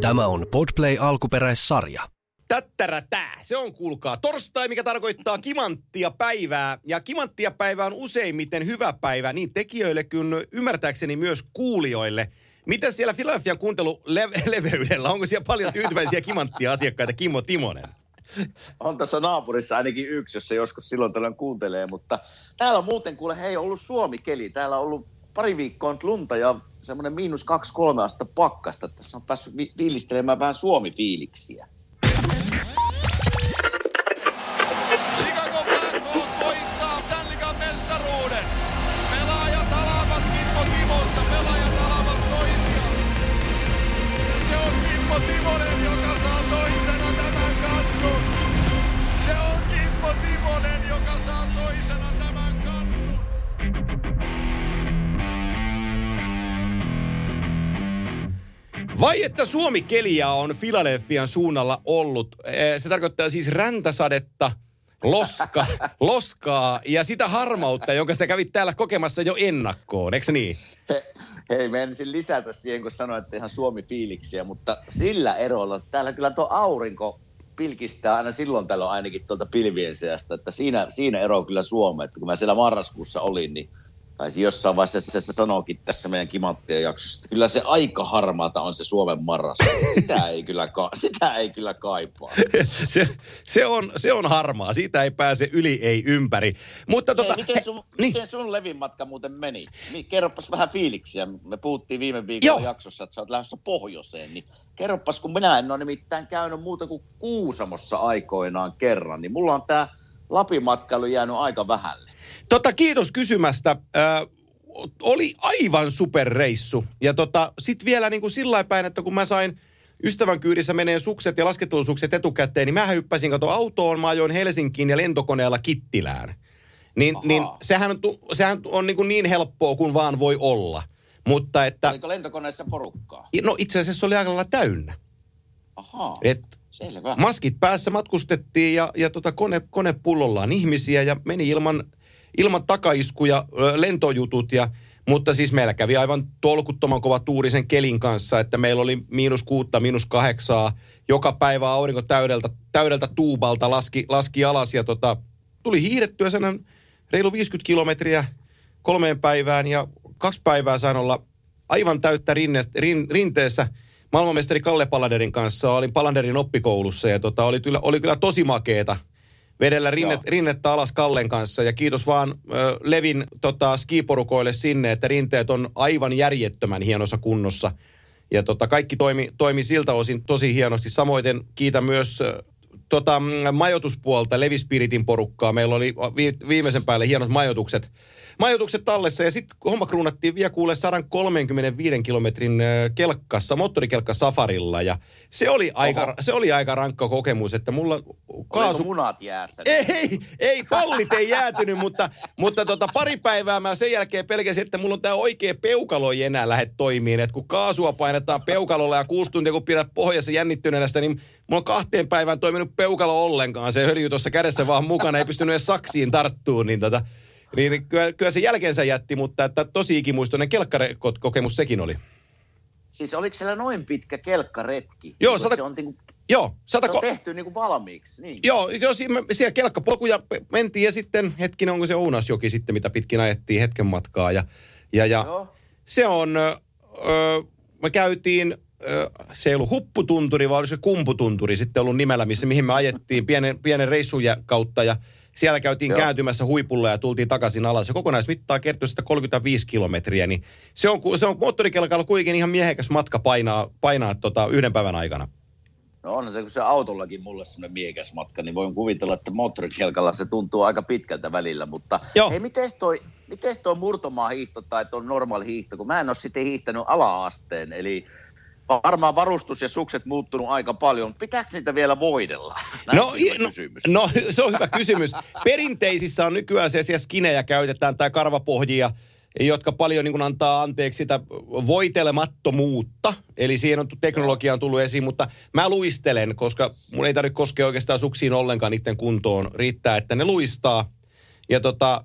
Tämä on Podplay alkuperäissarja. Tättärä tää. Se on kuulkaa torstai, mikä tarkoittaa kimanttia päivää. Ja kimanttia päivä on useimmiten hyvä päivä niin tekijöille kuin ymmärtääkseni myös kuulijoille. Miten siellä Philadelphian kuunteluleveydellä, onko siellä paljon tyytyväisiä kimanttia asiakkaita, Kimmo Timonen? on tässä naapurissa ainakin yksi, jos se joskus silloin tällöin kuuntelee, mutta täällä on muuten kuule, hei, ollut Suomi-keli. Täällä on ollut pari viikkoa lunta ja semmoinen miinus kaksi kolme astetta pakkasta. Tässä on päässyt vi- fiilistelemään vähän Suomi-fiiliksiä. Vai että Suomi-keliä on Filadelfian suunnalla ollut. Eh, Se tarkoittaa siis räntäsadetta, loska, loskaa ja sitä harmautta, jonka sä kävit täällä kokemassa jo ennakkoon, eikö niin? He, hei, mä ensin lisätä siihen, kun sanoin, että ihan Suomi-fiiliksiä, mutta sillä erolla, että täällä kyllä tuo aurinko pilkistää aina silloin tällöin ainakin tuolta pilvien seasta, että siinä, siinä ero kyllä Suomeen, että kun mä siellä marraskuussa olin, niin taisi jossain vaiheessa se sanoikin tässä meidän kimanttien jaksossa, että kyllä se aika harmaata on se Suomen marraskuu. Sitä ei kyllä, ka- sitä ei kyllä kaipaa. Se, se, on, se on harmaa, siitä ei pääse yli ei ympäri. Mutta tota, Hei, miten, sun, he- miten sun levinmatka muuten meni? Niin, kerropas vähän fiiliksiä. Me puhuttiin viime viikolla Joo. jaksossa, että sä oot lähdössä pohjoiseen. Niin kerropas, kun minä en ole nimittäin käynyt muuta kuin Kuusamossa aikoinaan kerran, niin mulla on tämä Lapin matkailu jäänyt aika vähälle. Tota, kiitos kysymästä. Ö, oli aivan superreissu. Ja tota, sit vielä niin kuin sillä päin, että kun mä sain ystävän kyydissä menee sukset ja laskettelusukset etukäteen, niin mä hyppäsin kato autoon, mä ajoin Helsinkiin ja lentokoneella Kittilään. Niin, Ahaa. niin sehän, sehän on niin, kuin niin helppoa kuin vaan voi olla. Mutta että, Oliko lentokoneessa porukkaa? no itse asiassa se oli aika täynnä. Ahaa, Et selvä. maskit päässä matkustettiin ja, ja tota kone, kone pullollaan ihmisiä ja meni ilman, ilman takaiskuja lentojutut ja mutta siis meillä kävi aivan tolkuttoman kova tuuri sen kelin kanssa, että meillä oli miinus kuutta, miinus kahdeksaa. Joka päivä aurinko täydeltä, täydeltä tuubalta laski, laski alas ja tota, tuli hiihdettyä sen reilu 50 kilometriä kolmeen päivään ja kaksi päivää sain olla aivan täyttä rinne, rin, rinteessä maailmanmestari Kalle Palanderin kanssa. Olin Palanderin oppikoulussa ja tota, oli, kyllä, oli kyllä tosi makeeta vedellä rinnet, Joo. rinnettä alas Kallen kanssa. Ja kiitos vaan ö, Levin tota, skiporukoille sinne, että rinteet on aivan järjettömän hienossa kunnossa. Ja tota, kaikki toimi, toimi siltä osin tosi hienosti. Samoin kiitän myös tota, majoituspuolta Levi Spiritin porukkaa. Meillä oli vi, viimeisen päälle hienot majoitukset, majoitukset tallessa ja sitten homma kruunattiin vielä kuule 135 kilometrin kelkkassa, moottorikelkka safarilla ja se oli, aika, Oho. se oli aika rankka kokemus, että mulla Oliko kaasu... munat jäässä? Ei, ei, pallit ei jäätynyt, mutta, mutta tota, pari päivää mä sen jälkeen pelkäsin, että mulla on tämä oikea peukalo ei enää lähde toimiin. Että kun kaasua painetaan peukalolla ja kuusi tuntia kun pidät pohjassa jännittyneenä sitä, niin mulla on kahteen päivään toiminut peukalo ollenkaan. Se höljy tuossa kädessä vaan mukana, ei pystynyt edes saksiin tarttuun, niin tota, niin kyllä, kyllä se jälkeensä jätti, mutta että tosi ikimuistoinen kelkkakokemus sekin oli. Siis oliko siellä noin pitkä kelkkaretki? Joo, Niin, sata- se on, niinku, Joo, se satako... on tehty niinku valmiiksi. Niin. Joo, joo siinä, siellä kelkkapolkuja mentiin ja sitten hetkinen, onko se Ounasjoki sitten, mitä pitkin ajettiin hetken matkaa. Ja, ja, ja Joo. se on, ö, ö, me käytiin, se ei ollut hupputunturi, vaan oli se kumputunturi sitten ollut nimellä, missä, mihin me ajettiin pienen, pienen reissun kautta ja siellä käytiin Joo. kääntymässä huipulla ja tultiin takaisin alas. Ja kokonaismittaa kertoi sitä 35 kilometriä, niin se on, se on moottorikelkalla kuitenkin ihan miehekäs matka painaa, painaa tota yhden päivän aikana. No on se, kun se autollakin mulle semmoinen miekäs matka, niin voin kuvitella, että moottorikelkalla se tuntuu aika pitkältä välillä. Mutta Joo. hei, miten toi, mites toi murtomaa hiihto tai tuo normaali hiihto, kun mä en ole sitten hiihtänyt ala-asteen, eli varmaan varustus ja sukset muuttunut aika paljon. Pitääkö niitä vielä voidella? Näin No, no, kysymys. no, se on hyvä kysymys. Perinteisissä on nykyään sellaisia skinejä käytetään tai karvapohjia, jotka paljon niin antaa anteeksi sitä voitelemattomuutta. Eli siihen on teknologia on tullut esiin, mutta mä luistelen, koska mun ei tarvitse koskea oikeastaan suksiin ollenkaan niiden kuntoon. Riittää, että ne luistaa. Ja tota,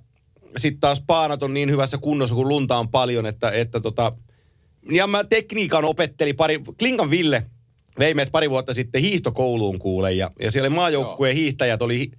sitten taas paanat on niin hyvässä kunnossa, kun lunta on paljon, että, että tota, ja mä tekniikan opetteli pari, Klinkan Ville vei meidät pari vuotta sitten hiihtokouluun kuule ja, ja siellä maajoukkueen hiihtäjät oli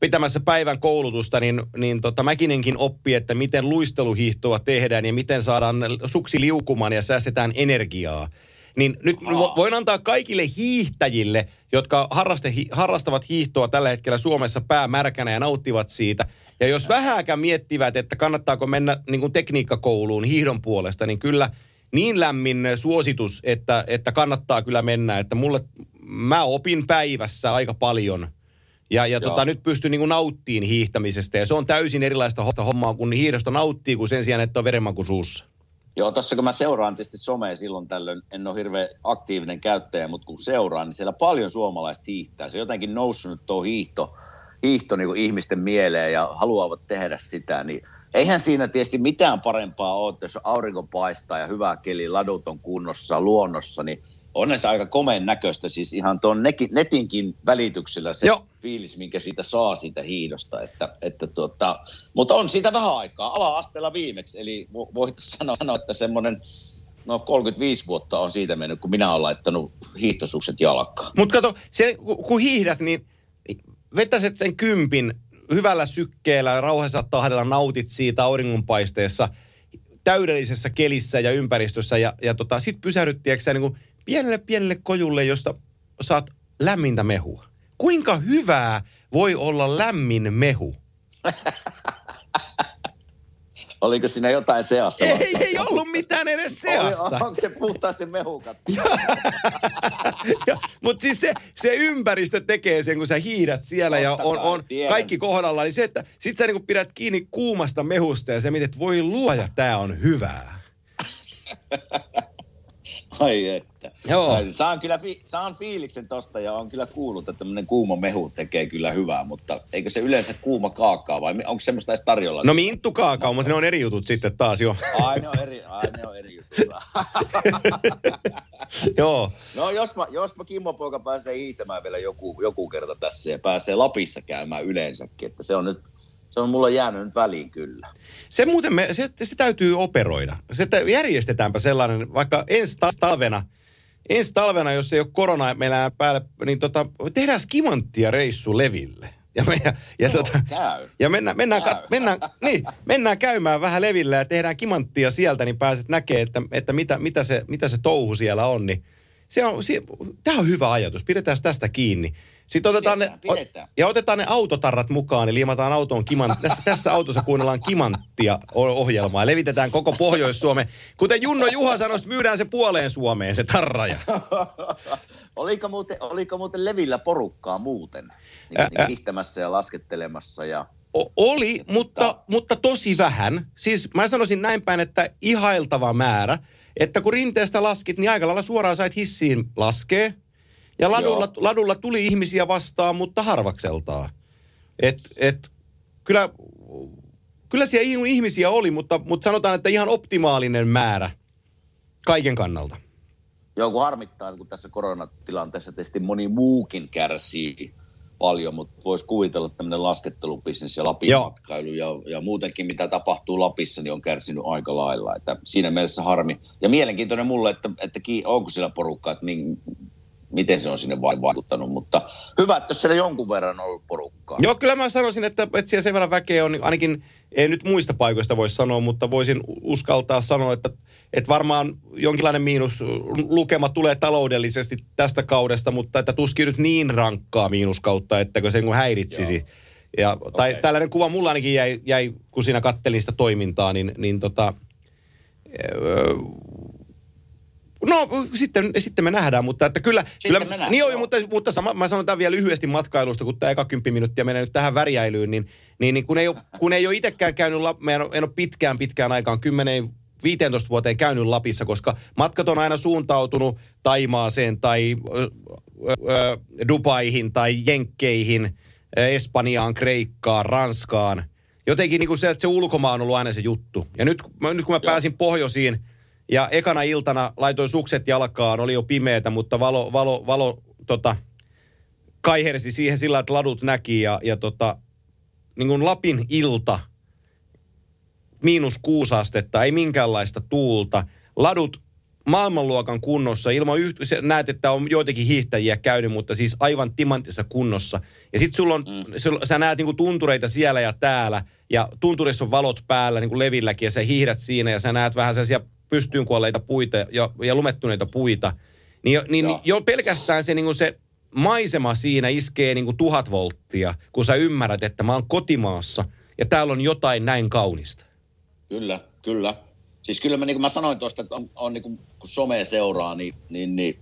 pitämässä päivän koulutusta, niin, niin tota, Mäkinenkin oppi, että miten luisteluhiihtoa tehdään ja miten saadaan suksi liukumaan ja säästetään energiaa. Niin nyt vo- voin antaa kaikille hiihtäjille, jotka harraste, harrastavat hiihtoa tällä hetkellä Suomessa päämärkänä ja nauttivat siitä. Ja jos vähääkään miettivät, että kannattaako mennä niin kuin tekniikkakouluun hiihdon puolesta, niin kyllä niin lämmin suositus, että, että kannattaa kyllä mennä. Että mulle, mä opin päivässä aika paljon. Ja, ja tota, nyt pystyn niin nauttiin hiihtämisestä. Ja se on täysin erilaista ho- hommaa, kun hiihdosta nauttii, kuin sen sijaan, että on verenmaku suussa. Joo, tuossa kun mä seuraan tietysti somea silloin tällöin, en ole hirveän aktiivinen käyttäjä, mutta kun seuraan, niin siellä paljon suomalaista hiihtää. Se on jotenkin noussut nyt tuo hiihto, hiihto niin kuin ihmisten mieleen ja haluavat tehdä sitä, niin eihän siinä tietysti mitään parempaa ole, että jos aurinko paistaa ja hyvä keli, ladut on kunnossa luonnossa, niin on se aika komeen näköistä, siis ihan tuon netinkin välityksellä se Joo. fiilis, minkä siitä saa siitä hiidosta. Että, että tuota, mutta on siitä vähän aikaa, ala-asteella viimeksi, eli vo- voitaisiin sanoa, että semmoinen no 35 vuotta on siitä mennyt, kun minä olen laittanut hiihtosukset jalkaan. Mutta kato, se, ku- kun hiihdät, niin vetäset sen kympin hyvällä sykkeellä, rauhassa tahdella nautit siitä auringonpaisteessa, täydellisessä kelissä ja ympäristössä. Ja, ja tota, sit pysähdyt, tiedätkö, niin kuin pienelle pienelle kojulle, josta saat lämmintä mehua. Kuinka hyvää voi olla lämmin mehu? Oliko siinä jotain seassa? Ei, ei ollut mitään edes seassa. Oli, onko se puhtaasti mehukat? Mutta siis se, se ympäristö tekee sen, kun sä hiidät siellä ja Totta on, kai, on tiedän. kaikki kohdalla. Niin se, että sit sä niinku pidät kiinni kuumasta mehusta ja sä mietit, että voi luoja, tää on hyvää. Ai että. Joo. Saan kyllä fi- saan fiiliksen tosta ja on kyllä kuullut, että tämmöinen kuuma mehu tekee kyllä hyvää, mutta eikö se yleensä kuuma kaakao vai onko semmoista edes tarjolla? No minttu kaakao, mutta ne on eri jutut sitten taas jo. Ai ne on eri, ai, ne on eri juttuja. Joo. No jos mä, jos mä Kimmo poika pääsee hiihtämään vielä joku, joku kerta tässä ja pääsee Lapissa käymään yleensäkin, että se on nyt, se on mulla jäänyt nyt väliin kyllä. Se muuten, me, se, se täytyy operoida. Se, että järjestetäänpä sellainen, vaikka ensi ta- talvena, ensi talvena, jos ei ole korona meillä päällä, niin tota, tehdään skimanttia reissu Leville. Ja, me, ja, ja, tota, käy. ja mennään, mennään, Käy. kat, mennään, niin, mennään käymään vähän Levillä ja tehdään kimanttia sieltä, niin pääset näkemään, että, että mitä, mitä, se, mitä se touhu siellä on. Niin se on, se, tämä on hyvä ajatus. Pidetään tästä kiinni. Sitten otetaan Pidetään, ne, pidetään. ja otetaan ne autotarrat mukaan, eli liimataan autoon kimant, tässä, tässä autossa kuunnellaan kimanttia ohjelmaa ja levitetään koko Pohjois-Suomeen. Kuten Junno Juha sanoi, myydään se puoleen Suomeen, se tarraja. oliko, muuten, oliko muuten Levillä porukkaa muuten? Niin, niin hiihtämässä ja laskettelemassa ja... O- oli, mutta, mutta tosi vähän. Siis mä sanoisin näin päin, että ihailtava määrä. Että kun rinteestä laskit, niin aika lailla suoraan sait hissiin laskee. Ja ladulla, ladulla tuli ihmisiä vastaan, mutta harvakseltaan. Et, et, kyllä, kyllä siellä ihmisiä oli, mutta, mutta sanotaan, että ihan optimaalinen määrä kaiken kannalta. Joo, kun harmittaa, kun tässä koronatilanteessa tietysti moni muukin kärsii paljon, mutta voisi kuvitella, että tämmöinen laskettelubisnes ja Lapin Joo. matkailu ja, ja muutenkin mitä tapahtuu Lapissa, niin on kärsinyt aika lailla. Että siinä mielessä harmi. Ja mielenkiintoinen mulle, että, että ki- onko siellä porukkaa, että min, miten se on sinne vai- vaikuttanut, mutta hyvä, että siellä jonkun verran on ollut porukkaa. Joo, kyllä mä sanoisin, että, että siellä sen verran väkeä on, niin ainakin ei nyt muista paikoista voisi sanoa, mutta voisin uskaltaa sanoa, että, että varmaan jonkinlainen miinuslukema tulee taloudellisesti tästä kaudesta, mutta että tuskin nyt niin rankkaa miinuskautta, että se häiritsisi. Ja, tai Okei. tällainen kuva mulla ainakin jäi, jäi kun siinä kattelin sitä toimintaa, niin, niin tota, No sitten, sitten me nähdään, mutta että kyllä, Sitten kyllä me nähdään, niin on, joo. mutta, mutta sama, mä sanon tämän vielä lyhyesti matkailusta, kun tämä eka 10 minuuttia menee nyt tähän värjäilyyn, niin, niin, niin kun, ei ole, kun ei ole itsekään käynyt, mä en, ole- en ole pitkään pitkään aikaan, 10 15 vuoteen käynyt Lapissa, koska matkat on aina suuntautunut Taimaaseen tai ö, ö, Dubaihin tai Jenkkeihin, Espanjaan, Kreikkaan, Ranskaan. Jotenkin niin kuin se, että se ulkomaan on ollut aina se juttu. Ja nyt, nyt kun mä Joo. pääsin pohjoisiin, ja ekana iltana laitoin sukset jalkaan, oli jo pimeätä, mutta valo, valo, valo tota, kaihersi siihen sillä, että ladut näki ja, ja tota, niin kuin Lapin ilta, miinus kuusi astetta, ei minkäänlaista tuulta. Ladut maailmanluokan kunnossa. Ilman yht- näet, että on joitakin hiihtäjiä käynyt, mutta siis aivan timantissa kunnossa. Ja sit sulla on, mm. sulla, sä näet niinku tuntureita siellä ja täällä. Ja tunturissa on valot päällä niinku levilläkin ja sä hiihdät siinä ja sä näet vähän sellaisia pystyynkuolleita puita ja, ja lumettuneita puita. Niin, niin Joo. jo pelkästään se, niinku se maisema siinä iskee niinku tuhat volttia, kun sä ymmärrät, että mä oon kotimaassa ja täällä on jotain näin kaunista. Kyllä, kyllä. Siis kyllä mä, niin kuin mä sanoin tuosta, että on, on niin kuin, kun somea seuraa, niin, niin, niin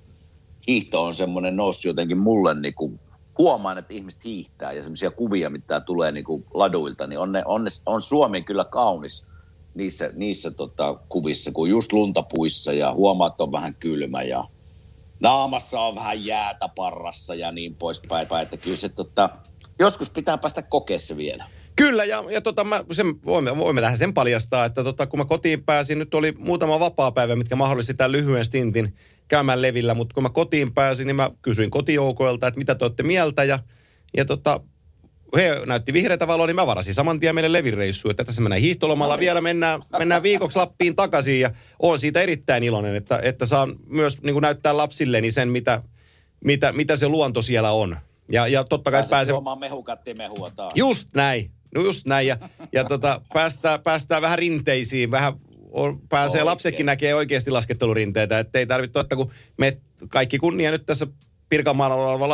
hiihto on semmoinen noussut jotenkin mulle niin kuin, huomaan, että ihmiset hiihtää ja semmoisia kuvia, mitä tulee niin kuin laduilta, niin on, ne, on, ne, on Suomi kyllä kaunis niissä, niissä tota, kuvissa, kun just luntapuissa ja huomaa, että on vähän kylmä ja naamassa on vähän jäätä parrassa ja niin poispäin. Että kyllä se tota, joskus pitää päästä kokea se vielä. Kyllä, ja, ja tota, mä sen, voimme, voimme tähän sen paljastaa, että tota, kun mä kotiin pääsin, nyt oli muutama vapaa-päivä, mitkä mahdollisti tämän lyhyen stintin käymään levillä, mutta kun mä kotiin pääsin, niin mä kysyin kotijoukoilta, että mitä te olette mieltä, ja, ja tota, he näytti vihreätä valoa, niin mä varasin saman tien meille levireissuun, että tässä mennään hiihtolomalla vielä, mennään, mennään viikoksi Lappiin takaisin, ja olen siitä erittäin iloinen, että, että saan myös niin näyttää lapsilleni sen, mitä, mitä, mitä se luonto siellä on. Ja, ja totta kai pääsee... juomaan mehukattimehua taas. Just näin. No just näin. Ja, ja tota, päästään, päästään vähän rinteisiin. Vähän on, pääsee Oikein. lapsetkin näkee oikeasti laskettelurinteitä. Että ei tarvitse ottaa, kun me kaikki kunnia nyt tässä Pirkanmaalla oleva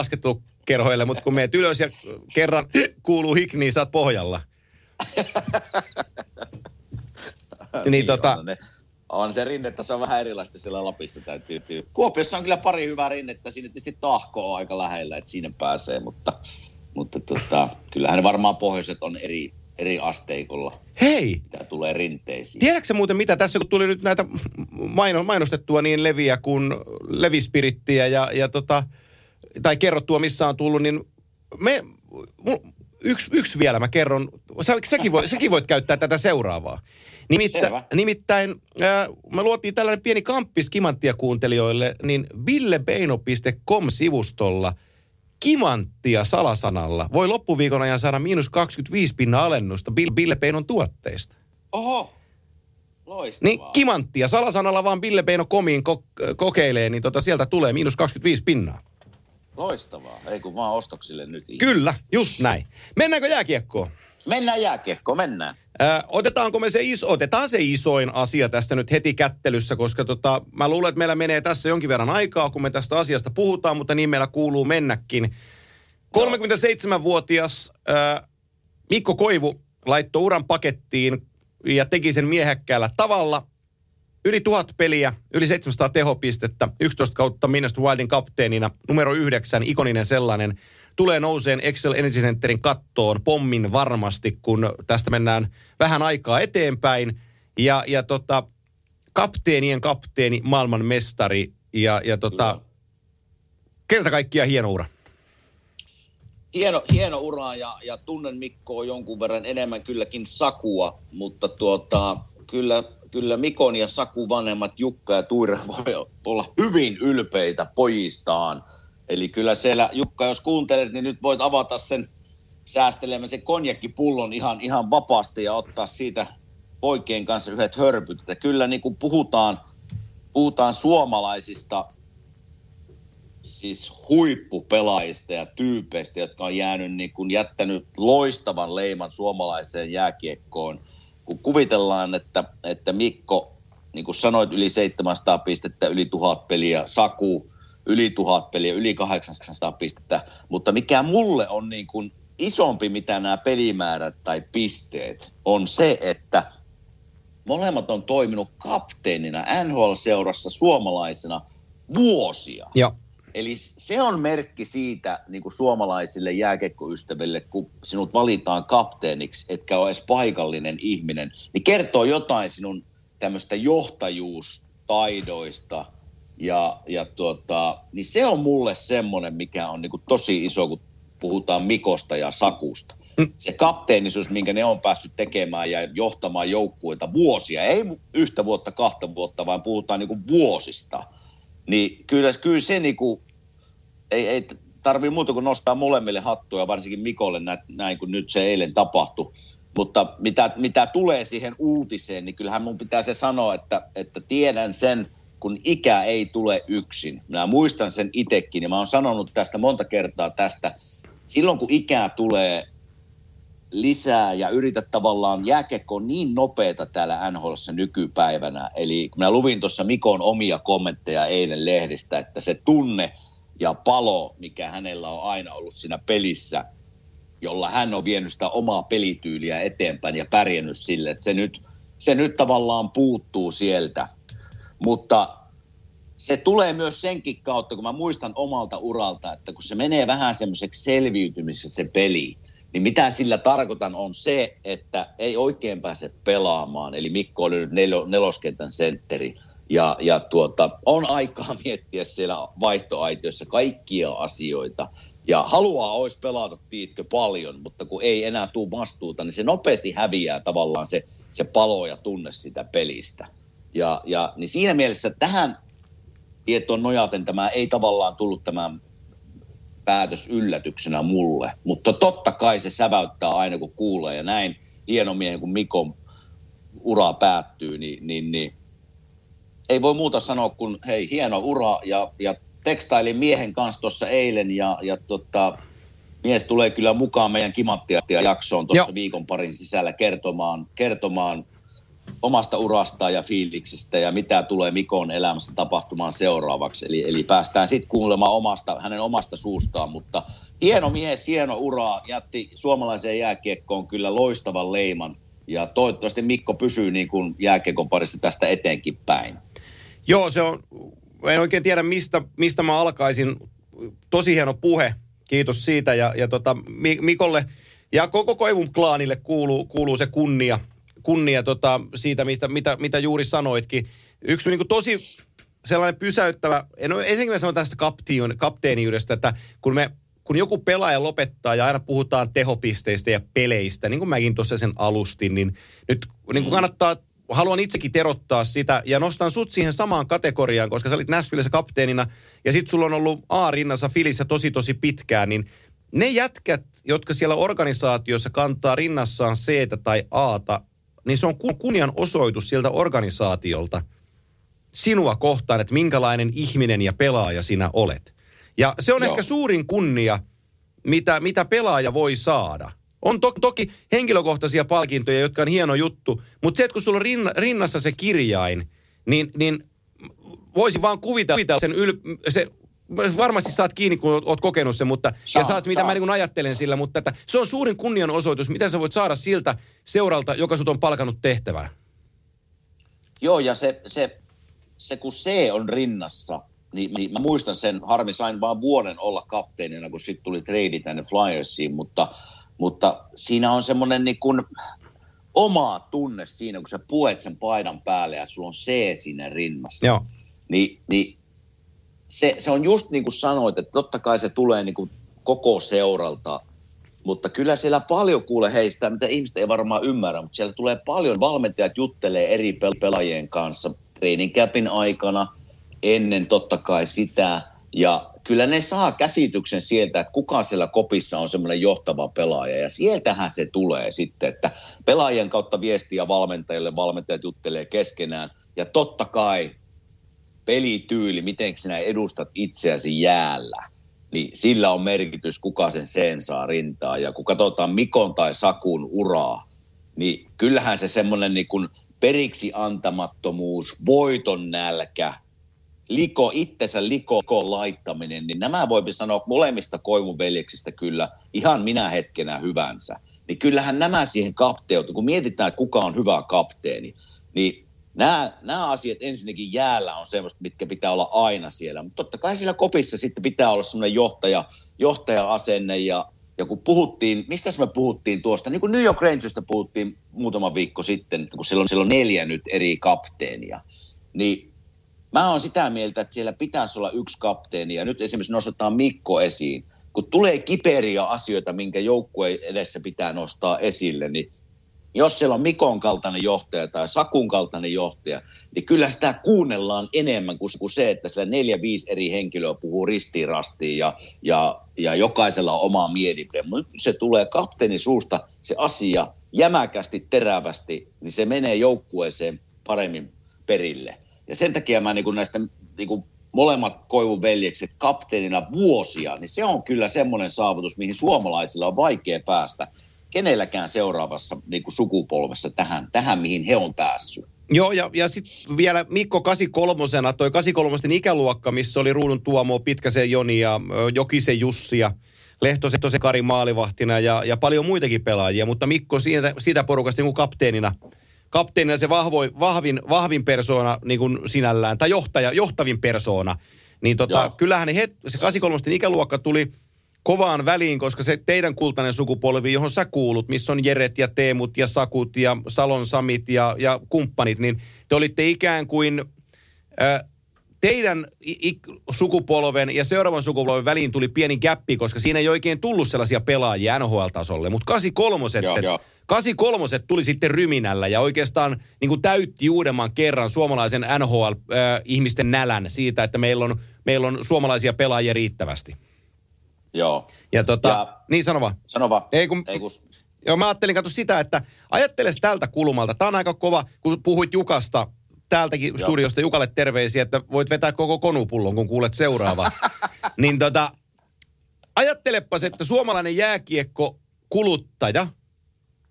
laskettelukerhoille, mutta kun meet ylös ja kerran kuuluu hik, niin sä oot pohjalla. niin tota- on, ne, on se rinnettä, se on vähän erilaista siellä Lapissa täytyy tyy. Kuopiossa on kyllä pari hyvää rinnettä, siinä tietysti tahko on aika lähellä, että siinä pääsee, mutta, mutta tota, kyllähän ne varmaan pohjoiset on eri, eri asteikolla, Hei, mitä tulee rinteisiin. tiedätkö muuten mitä tässä, kun tuli nyt näitä maino, mainostettua niin leviä kuin levispirittiä ja, ja tota, tai kerrottua missä on tullut, niin me, yksi, yksi vielä mä kerron, Sä, säkin, voit, säkin voit käyttää tätä seuraavaa. Nimittä, Selvä. nimittäin ää, me luotiin tällainen pieni kamppis kimanttia kuuntelijoille, niin villebeino.com-sivustolla kimanttia salasanalla voi loppuviikon ajan saada miinus 25 pinnan alennusta Bill, Bille Beinon tuotteista. Oho, loistavaa. Niin kimanttia salasanalla vaan Bille Beino komiin ko- kokeilee, niin tota sieltä tulee miinus 25 pinnaa. Loistavaa, ei kun vaan ostoksille nyt. Kyllä, just näin. Mennäänkö jääkiekkoon? Mennään jääkiekkoon, mennään. Ö, otetaanko me se iso, otetaan se isoin asia tästä nyt heti kättelyssä, koska tota, mä luulen, että meillä menee tässä jonkin verran aikaa, kun me tästä asiasta puhutaan, mutta niin meillä kuuluu mennäkin. 37-vuotias ö, Mikko Koivu laittoi uran pakettiin ja teki sen miehekkäällä tavalla. Yli tuhat peliä, yli 700 tehopistettä, 11 kautta Minnesota Wildin kapteenina, numero yhdeksän, ikoninen sellainen, tulee nouseen Excel Energy Centerin kattoon pommin varmasti, kun tästä mennään vähän aikaa eteenpäin. Ja, ja tota, kapteenien kapteeni, maailman mestari ja, ja tota, kerta kaikkiaan hieno ura. hieno, hieno ura ja, ja tunnen Mikkoa jonkun verran enemmän kylläkin Sakua, mutta tuota, kyllä, kyllä Mikon ja Saku vanhemmat Jukka ja Tuire voi olla hyvin ylpeitä pojistaan. Eli kyllä siellä, Jukka, jos kuuntelet, niin nyt voit avata sen säästelemään sen konjakkipullon ihan, ihan vapaasti ja ottaa siitä poikien kanssa yhdet hörpyt. Että kyllä niin kuin puhutaan, puhutaan suomalaisista siis huippupelaajista ja tyypeistä, jotka on jäänyt niin kuin jättänyt loistavan leiman suomalaiseen jääkiekkoon. Kun kuvitellaan, että, että Mikko, niin kuin sanoit, yli 700 pistettä, yli 1000 peliä, Saku yli 1000 peliä, yli 800 pistettä, mutta mikä mulle on niin kuin isompi, mitä nämä pelimäärät tai pisteet, on se, että molemmat on toiminut kapteenina NHL-seurassa suomalaisena vuosia. Joo. Eli se on merkki siitä niin kuin suomalaisille jääkekkoystäville, kun sinut valitaan kapteeniksi, etkä ole edes paikallinen ihminen, niin kertoo jotain sinun tämmöistä johtajuustaidoista. Ja, ja tuota, niin se on mulle semmoinen, mikä on niin kuin tosi iso, kun puhutaan Mikosta ja Sakusta. Se kapteenisuus, minkä ne on päässyt tekemään ja johtamaan joukkueita vuosia, ei yhtä vuotta, kahta vuotta, vaan puhutaan niin kuin vuosista niin kyllä, kyllä se niinku, ei, ei tarvii muuta kuin nostaa molemmille hattua, varsinkin Mikolle näin, näin kuin nyt se eilen tapahtui. Mutta mitä, mitä tulee siihen uutiseen, niin kyllähän mun pitää se sanoa, että, että tiedän sen, kun ikä ei tule yksin. Minä muistan sen itekin ja mä oon sanonut tästä monta kertaa tästä. Silloin kun ikää tulee lisää ja yritä tavallaan jääkekko on niin nopeata täällä nhl nykypäivänä. Eli kun minä luvin tuossa Mikon omia kommentteja eilen lehdistä, että se tunne ja palo, mikä hänellä on aina ollut siinä pelissä, jolla hän on vienyt sitä omaa pelityyliä eteenpäin ja pärjännyt sille, että se nyt, se nyt tavallaan puuttuu sieltä. Mutta se tulee myös senkin kautta, kun mä muistan omalta uralta, että kun se menee vähän semmoiseksi selviytymisessä se peli, niin mitä sillä tarkoitan on se, että ei oikein pääse pelaamaan. Eli Mikko oli nyt nel- neloskentän sentteri. Ja, ja tuota, on aikaa miettiä siellä vaihtoaitiossa kaikkia asioita. Ja haluaa olisi pelata, tiitkö, paljon, mutta kun ei enää tule vastuuta, niin se nopeasti häviää tavallaan se, se palo ja tunne sitä pelistä. Ja, ja niin siinä mielessä tähän tietoon nojaten tämä ei tavallaan tullut tämä päätös yllätyksenä mulle. Mutta totta kai se säväyttää aina kun kuulee. Ja näin hieno miehen kun Mikon ura päättyy, niin, niin, niin ei voi muuta sanoa kuin hei hieno ura. Ja, ja tekstailin miehen kanssa tuossa eilen ja, ja tota, mies tulee kyllä mukaan meidän kimattia jaksoon tuossa viikon parin sisällä kertomaan, kertomaan omasta urastaan ja fiiliksistä ja mitä tulee Mikon elämässä tapahtumaan seuraavaksi. Eli, eli päästään sitten kuulemaan omasta, hänen omasta suustaan, mutta hieno mies, hieno ura, jätti suomalaiseen jääkiekkoon kyllä loistavan leiman ja toivottavasti Mikko pysyy niin kuin jääkiekon parissa tästä eteenkin päin. Joo, se on, en oikein tiedä mistä, mistä mä alkaisin. Tosi hieno puhe, kiitos siitä ja, ja tota, Mikolle ja koko Koivun klaanille kuuluu, kuuluu se kunnia – kunnia tota, siitä, mitä, mitä, mitä juuri sanoitkin. Yksi niin kuin tosi sellainen pysäyttävä, en ole ensinnäkin mä sanon tästä kapteen, kapteeniudesta, että kun me kun joku pelaaja lopettaa ja aina puhutaan tehopisteistä ja peleistä, niin kuin mäkin tuossa sen alustin, niin nyt niin kuin kannattaa, haluan itsekin terottaa sitä ja nostan sut siihen samaan kategoriaan, koska sä olit Nashvillessä kapteenina ja sit sulla on ollut A-rinnassa Filissä tosi tosi pitkään, niin ne jätkät, jotka siellä organisaatiossa kantaa rinnassaan C tai Ata, niin se on kunnian osoitus sieltä organisaatiolta sinua kohtaan, että minkälainen ihminen ja pelaaja sinä olet. Ja se on Joo. ehkä suurin kunnia, mitä, mitä pelaaja voi saada. On to, toki henkilökohtaisia palkintoja, jotka on hieno juttu, mutta se, että kun sulla on rinna, rinnassa se kirjain, niin, niin voisi vaan kuvitella sen yl, se varmasti saat kiinni, kun oot, kokenut sen, mutta saa, ja saat, mitä saa. mä niin ajattelen sillä, mutta että se on suurin kunnianosoitus, mitä sä voit saada siltä seuralta, joka sut on palkanut tehtävää. Joo, ja se, se, se kun se on rinnassa, niin, niin mä muistan sen, harmi sain vaan vuoden olla kapteenina, kun sitten tuli trade tänne Flyersiin, mutta, mutta siinä on semmoinen niin kuin oma tunne siinä, kun sä puet sen paidan päälle ja sulla on C siinä rinnassa. Joo. Niin, niin se, se on just niin kuin sanoit, että totta kai se tulee niin kuin koko seuralta, mutta kyllä siellä paljon kuule heistä, mitä ihmiset ei varmaan ymmärrä, mutta siellä tulee paljon, valmentajat juttelee eri pelaajien kanssa training capin aikana, ennen totta kai sitä, ja kyllä ne saa käsityksen sieltä, että kuka siellä kopissa on semmoinen johtava pelaaja. Ja sieltähän se tulee sitten, että pelaajien kautta viestiä valmentajille, valmentajat juttelee keskenään. Ja totta kai pelityyli, miten sinä edustat itseäsi jäällä, niin sillä on merkitys, kuka sen sen saa rintaa. Ja kun katsotaan Mikon tai Sakun uraa, niin kyllähän se semmoinen niin periksi antamattomuus, voiton nälkä, liko, itsensä liko laittaminen, niin nämä voipi sanoa molemmista Koivun veljeksistä kyllä ihan minä hetkenä hyvänsä. Niin kyllähän nämä siihen kapteutuu, kun mietitään, kuka on hyvä kapteeni, niin nämä, nämä asiat ensinnäkin jäällä on semmoista, mitkä pitää olla aina siellä. Mutta totta kai siellä kopissa sitten pitää olla semmoinen johtaja, johtaja-asenne ja, ja kun puhuttiin, mistä me puhuttiin tuosta, niin kuin New York Rangersista puhuttiin muutama viikko sitten, kun siellä on, siellä on neljä nyt eri kapteenia, niin mä oon sitä mieltä, että siellä pitäisi olla yksi kapteeni ja nyt esimerkiksi nostetaan Mikko esiin. Kun tulee kiperiä asioita, minkä joukkue edessä pitää nostaa esille, niin jos siellä on Mikon kaltainen johtaja tai Sakun kaltainen johtaja, niin kyllä sitä kuunnellaan enemmän kuin, se, että siellä neljä, viisi eri henkilöä puhuu ristiin rastiin ja, ja, ja jokaisella on oma mielipide. Mutta se tulee kapteeni suusta se asia jämäkästi, terävästi, niin se menee joukkueeseen paremmin perille. Ja sen takia mä niin kuin näistä niin kuin molemmat Koivun veljekset kapteenina vuosia, niin se on kyllä semmoinen saavutus, mihin suomalaisilla on vaikea päästä kenelläkään seuraavassa niin kuin sukupolvessa tähän, tähän, mihin he on päässyt. Joo, ja, ja sitten vielä Mikko 83, toi 83 ikäluokka, missä oli Ruudun Tuomo, Pitkäsen Joni ja Jokisen Jussi ja Lehtosen Kari maalivahtina ja, ja paljon muitakin pelaajia, mutta Mikko siitä, siitä porukasta niin kuin kapteenina, kapteenina se vahvoin, vahvin, vahvin persoona niin kuin sinällään, tai johtaja, johtavin persoona. Niin tota, kyllähän het, se 83 ikäluokka tuli kovaan väliin, koska se teidän kultainen sukupolvi, johon sä kuulut, missä on Jeret ja Teemut ja Sakut ja Salon Samit ja, ja kumppanit, niin te olitte ikään kuin... Äh, teidän sukupolven ja seuraavan sukupolven väliin tuli pieni gappi, koska siinä ei oikein tullut sellaisia pelaajia NHL-tasolle. Mutta 83 83 tuli sitten ryminällä ja oikeastaan niin kuin täytti uudemman kerran suomalaisen NHL-ihmisten nälän siitä, että meillä on, meillä on suomalaisia pelaajia riittävästi. Joo. Ja tota, ja, niin sano vaan. Sano vaan. Ei kun, Ei kun... Joo, mä ajattelin katso sitä, että ajatteles tältä kulmalta. Tämä on aika kova, kun puhuit Jukasta täältäkin Joo. studiosta Jukalle terveisiä, että voit vetää koko konupullon, kun kuulet seuraava. niin tota, ajattelepas, että suomalainen jääkiekko kuluttaja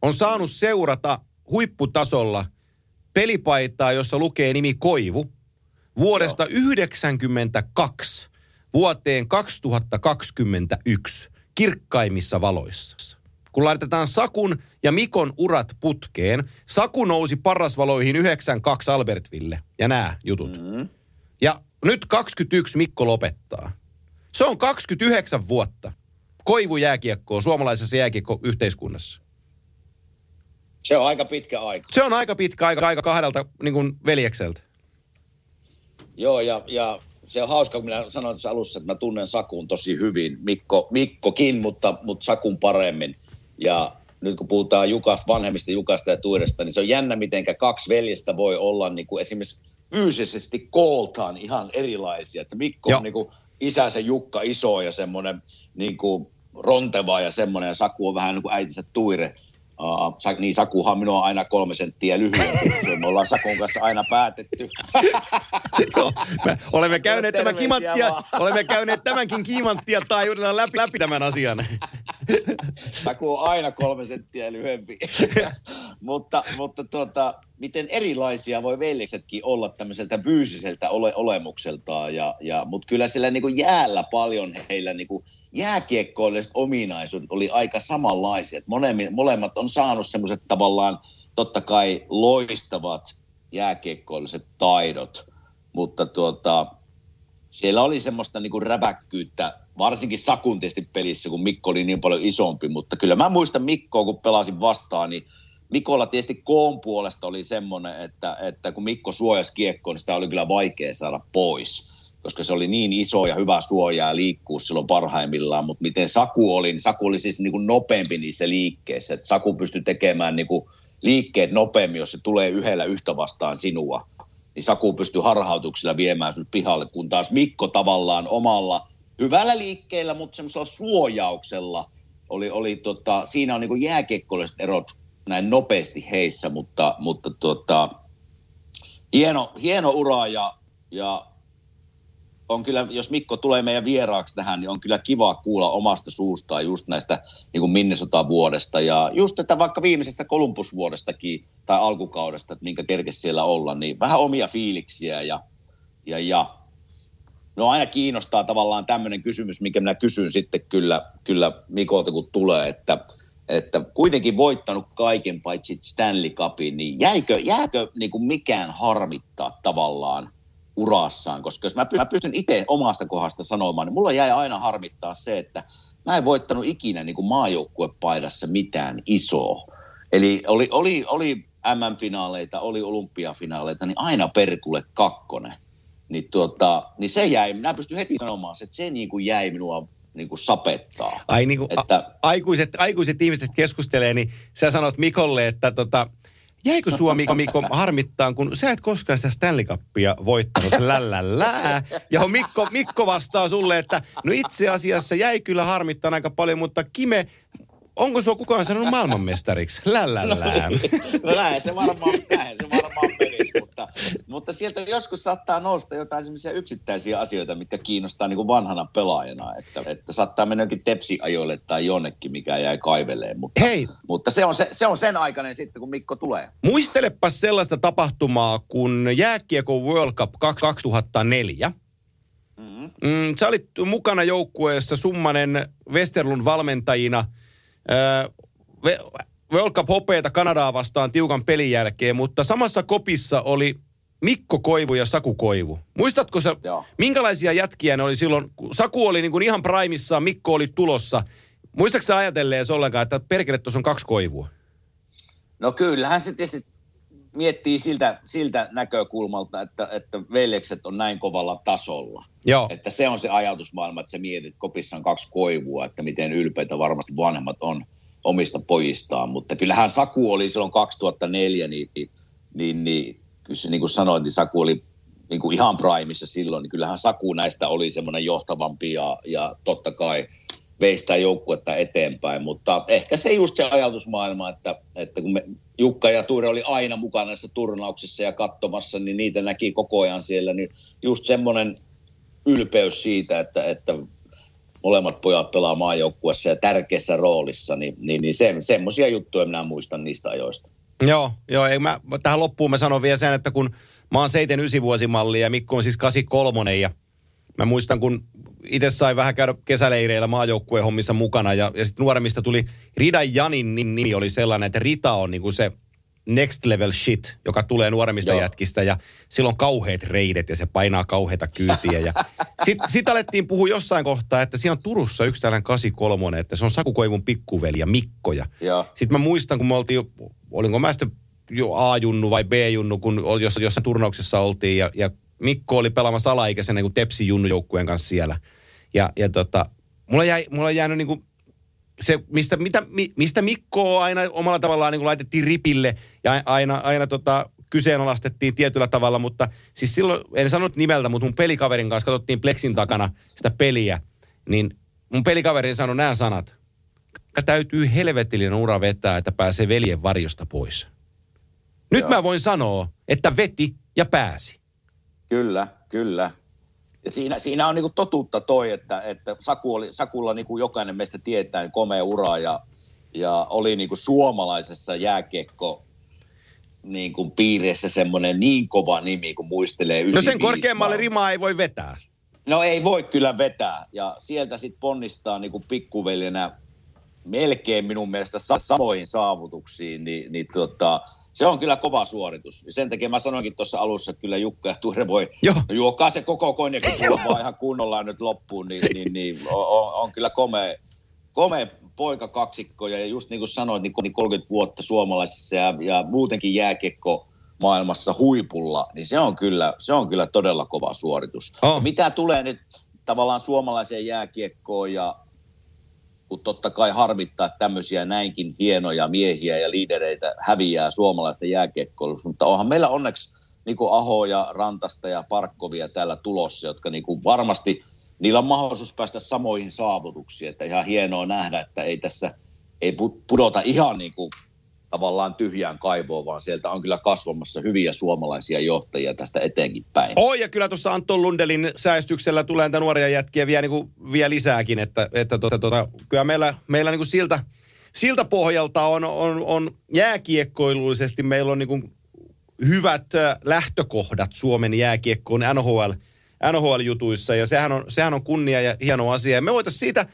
on saanut seurata huipputasolla pelipaitaa, jossa lukee nimi Koivu, vuodesta 1992 vuoteen 2021 kirkkaimmissa valoissa kun laitetaan Sakun ja Mikon urat putkeen. Saku nousi parasvaloihin 92 Albertville ja nämä jutut. Mm-hmm. Ja nyt 21 Mikko lopettaa. Se on 29 vuotta koivujääkiekkoa suomalaisessa jääkiekko-yhteiskunnassa. Se on aika pitkä aika. Se on aika pitkä aika, aika kahdelta niin kuin veljekseltä. Joo, ja, ja se on hauska, kun minä sanoin tuossa alussa, että mä tunnen Sakun tosi hyvin. Mikko, Mikkokin, mutta, mutta Sakun paremmin. Ja nyt kun puhutaan Jukasta, vanhemmista Jukasta ja Tuiresta, niin se on jännä, miten kaksi veljestä voi olla niin kuin esimerkiksi fyysisesti kooltaan ihan erilaisia. Että Mikko Joo. on niin kuin isänsä Jukka iso ja semmoinen niin kuin ronteva ja semmoinen, ja Saku on vähän niin kuin äitinsä Tuire. Uh, niin Sakuhan minua on aina kolme senttiä lyhyempi. Me ollaan Sakun kanssa aina päätetty. Joo, me olemme käyneet tämän kimanttia, olemme käyneet tämänkin kimanttia tai läpi, läpi tämän asian. Saku on aina kolme senttiä lyhyempi. mutta mutta tuota, miten erilaisia voi veljeksetkin olla tämmöiseltä fyysiseltä ole, olemukseltaan. Ja, ja, Mutta kyllä siellä niin jäällä paljon heillä niin jääkiekkoilliset ominaisuudet oli aika samanlaisia. Molemmat, molemmat on saanut semmoiset tavallaan totta kai loistavat jääkiekkoilliset taidot, mutta tuota, siellä oli semmoista niin räväkkyyttä varsinkin Sakun pelissä, kun Mikko oli niin paljon isompi, mutta kyllä mä muistan Mikkoa, kun pelasin vastaan, niin Mikolla tietysti koon puolesta oli semmoinen, että, että kun Mikko suojasi kiekkoon, niin sitä oli kyllä vaikea saada pois, koska se oli niin iso ja hyvä suoja ja liikkuu silloin parhaimmillaan, mutta miten Saku oli, niin Saku oli siis niin kuin nopeampi niissä liikkeissä, että Saku pystyi tekemään niin kuin liikkeet nopeammin, jos se tulee yhdellä yhtä vastaan sinua, niin Saku pystyi harhautuksilla viemään sinut pihalle, kun taas Mikko tavallaan omalla hyvällä liikkeellä, mutta semmoisella suojauksella oli, oli tota, siinä on niin jääkiekkoiset erot näin nopeasti heissä, mutta, mutta tota, hieno, hieno ura ja, ja on kyllä, jos Mikko tulee meidän vieraaksi tähän, niin on kyllä kiva kuulla omasta suustaan just näistä niin Minnesota-vuodesta ja just tätä vaikka viimeisestä Columbus-vuodestakin tai alkukaudesta, että minkä kerkes siellä olla, niin vähän omia fiiliksiä ja, ja, ja no aina kiinnostaa tavallaan tämmöinen kysymys, mikä minä kysyn sitten kyllä, kyllä Mikolta, kun tulee, että, että kuitenkin voittanut kaiken paitsi Stanley Cupin, niin jäikö, jääkö niin kuin mikään harmittaa tavallaan urassaan? Koska jos mä, mä pystyn itse omasta kohdasta sanomaan, niin mulla jäi aina harmittaa se, että mä en voittanut ikinä niin kuin maajoukkuepaidassa mitään isoa. Eli oli, oli, oli MM-finaaleita, oli olympiafinaaleita, niin aina perkulle kakkonen niin, tuota, niin se jäi, minä pystyn heti sanomaan, että se niin kuin jäi minua niin kuin sapettaa. Ai niin kuin että, a, aikuiset, aikuiset ihmiset keskustelee, niin sä sanot Mikolle, että tota, jäikö sua Mikko, Mikko harmittaa, kun sä et koskaan sitä Stanley Cupia voittanut, lällällää. Ja Mikko, Mikko vastaa sulle, että no itse asiassa jäi kyllä harmittaa aika paljon, mutta Kime, onko sua kukaan sanonut maailmanmestariksi? Lällällää. No, no näin se varmaan, näin se varmaan mutta sieltä joskus saattaa nousta jotain sellaisia yksittäisiä asioita, mitkä kiinnostaa niin kuin vanhana pelaajana. Että, että saattaa mennä jonkin tepsiajoille tai jonnekin, mikä jäi kaiveleen. Mutta, Hei. mutta se, on se, se on sen aikainen sitten, kun Mikko tulee. Muistelepa sellaista tapahtumaa kuin jääkiekko World Cup 2004. Mm-hmm. Mm, sä olit mukana joukkueessa Summanen Westerlun valmentajina. Öö, World Cup hopeita Kanadaa vastaan tiukan pelin jälkeen, mutta samassa kopissa oli Mikko Koivu ja Saku Koivu. Muistatko sä, Joo. minkälaisia jätkiä ne oli silloin? kun Saku oli niin kuin ihan primissaan, Mikko oli tulossa. Muistatko sä ajatelleen ollenkaan, että perkele tuossa on kaksi koivua? No kyllähän se tietysti miettii siltä, siltä näkökulmalta, että, että veljekset on näin kovalla tasolla. Joo. Että se on se ajatusmaailma, että sä mietit, että kopissa on kaksi koivua, että miten ylpeitä varmasti vanhemmat on omista pojistaan. Mutta kyllähän Saku oli silloin 2004, niin, niin, niin, niin, kyllä niin kuin sanoin, niin Saku oli niin kuin ihan primissa silloin, niin kyllähän Saku näistä oli semmoinen johtavampi ja, ja totta kai vei sitä joukkuetta eteenpäin, mutta ehkä se just se ajatusmaailma, että, että kun me, Jukka ja Tuure oli aina mukana näissä turnauksissa ja katsomassa, niin niitä näki koko ajan siellä, niin just semmoinen ylpeys siitä, että, että molemmat pojat pelaa maajoukkuessa ja tärkeässä roolissa, niin, niin, niin se, semmoisia juttuja minä muistan niistä ajoista. Joo, joo ei mä, tähän loppuun mä sanon vielä sen, että kun mä oon 79 vuosimalli ja Mikko on siis 83 ja mä muistan, kun itse sain vähän käydä kesäleireillä maajoukkueen hommissa mukana ja, ja sitten nuoremmista tuli, Rida Janin nimi oli sellainen, että Rita on niinku se next level shit, joka tulee nuoremmista Joo. jätkistä ja silloin kauheat reidet ja se painaa kauheita kyytiä. Ja sitten sit alettiin puhua jossain kohtaa, että siinä on Turussa yksi tällainen 83, että se on Saku Koivun pikkuveli ja Mikko. Ja sitten mä muistan, kun me oltiin, olinko mä sitten jo A-junnu vai B-junnu, kun jossain, jossain turnauksessa oltiin ja, ja Mikko oli pelaamassa alaikäisenä niin Tepsi junnu joukkueen kanssa siellä. Ja, ja tota, mulla, jäi, mulla on jäänyt niin kuin se, mistä, mitä, mi, mistä Mikkoa aina omalla tavallaan niin kuin laitettiin ripille ja aina, aina tota, kyseenalaistettiin tietyllä tavalla, mutta siis silloin, en sanonut nimeltä, mutta mun pelikaverin kanssa katsottiin Plexin takana sitä peliä, niin mun pelikaveri sanoi nämä sanat. "Ka- Täytyy helvetillinen ura vetää, että pääsee veljen varjosta pois. Nyt Joo. mä voin sanoa, että veti ja pääsi. Kyllä, kyllä. Ja siinä, siinä on niinku totuutta toi, että, että Saku oli, Sakulla niinku jokainen meistä tietää niin komea ura ja, ja oli niinku suomalaisessa jääkiekko niin kuin piirissä semmoinen niin kova nimi, kun muistelee No 95 sen korkeammalle rimaa ei voi vetää. No ei voi kyllä vetää. Ja sieltä sitten ponnistaa niin kuin pikkuveljenä melkein minun mielestä sa- samoihin saavutuksiin, niin, niin tota, se on kyllä kova suoritus. Ja sen takia mä sanoinkin tuossa alussa, että kyllä Jukka ja Tuure voi Joo. no juokaa se koko konjakin vaan ihan kunnolla nyt loppuun, niin, niin, niin on, on, kyllä komea, komea poika kaksikko ja just niin kuin sanoit, niin 30 vuotta suomalaisessa ja, ja muutenkin jääkiekko maailmassa huipulla, niin se on kyllä, se on kyllä todella kova suoritus. Ja mitä tulee nyt tavallaan suomalaiseen jääkiekkoon ja kun totta kai harmittaa, että tämmöisiä näinkin hienoja miehiä ja liidereitä häviää suomalaista jääkiekkoilusta, mutta onhan meillä onneksi niin kuin Aho ja Rantasta ja Parkkovia täällä tulossa, jotka niin kuin varmasti, niillä on mahdollisuus päästä samoihin saavutuksiin, että ihan hienoa nähdä, että ei tässä, ei pu- pudota ihan niin kuin tavallaan tyhjään kaivoon, vaan sieltä on kyllä kasvamassa hyviä suomalaisia johtajia tästä eteenkin päin. Oi, ja kyllä tuossa Anton Lundelin säästyksellä tulee näitä nuoria jätkiä vielä, niin kuin, vielä lisääkin, että, että tota, tota, kyllä meillä, meillä niin kuin siltä, siltä pohjalta on, on, on jääkiekkoilullisesti, meillä on niin kuin hyvät äh, lähtökohdat Suomen jääkiekkoon NHL, NHL-jutuissa, ja sehän on, sehän on kunnia ja hieno asia. Ja me voitaisiin siitä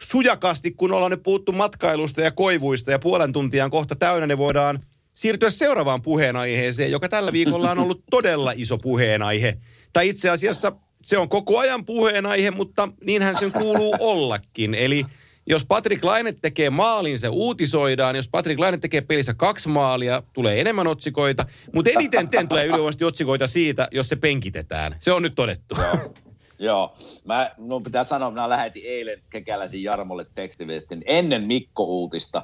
sujakasti, kun ollaan nyt puhuttu matkailusta ja koivuista ja puolen tuntia on kohta täynnä, ne voidaan siirtyä seuraavaan puheenaiheeseen, joka tällä viikolla on ollut todella iso puheenaihe. Tai itse asiassa se on koko ajan puheenaihe, mutta niinhän sen kuuluu ollakin. Eli jos Patrick Laine tekee maalin, se uutisoidaan. Jos Patrick Laine tekee pelissä kaksi maalia, tulee enemmän otsikoita. Mutta eniten ten tulee ylivoimaisesti otsikoita siitä, jos se penkitetään. Se on nyt todettu. Joo, mä, mun pitää sanoa, minä lähetin eilen kekäläisen Jarmolle tekstiviestin ennen Mikko-uutista,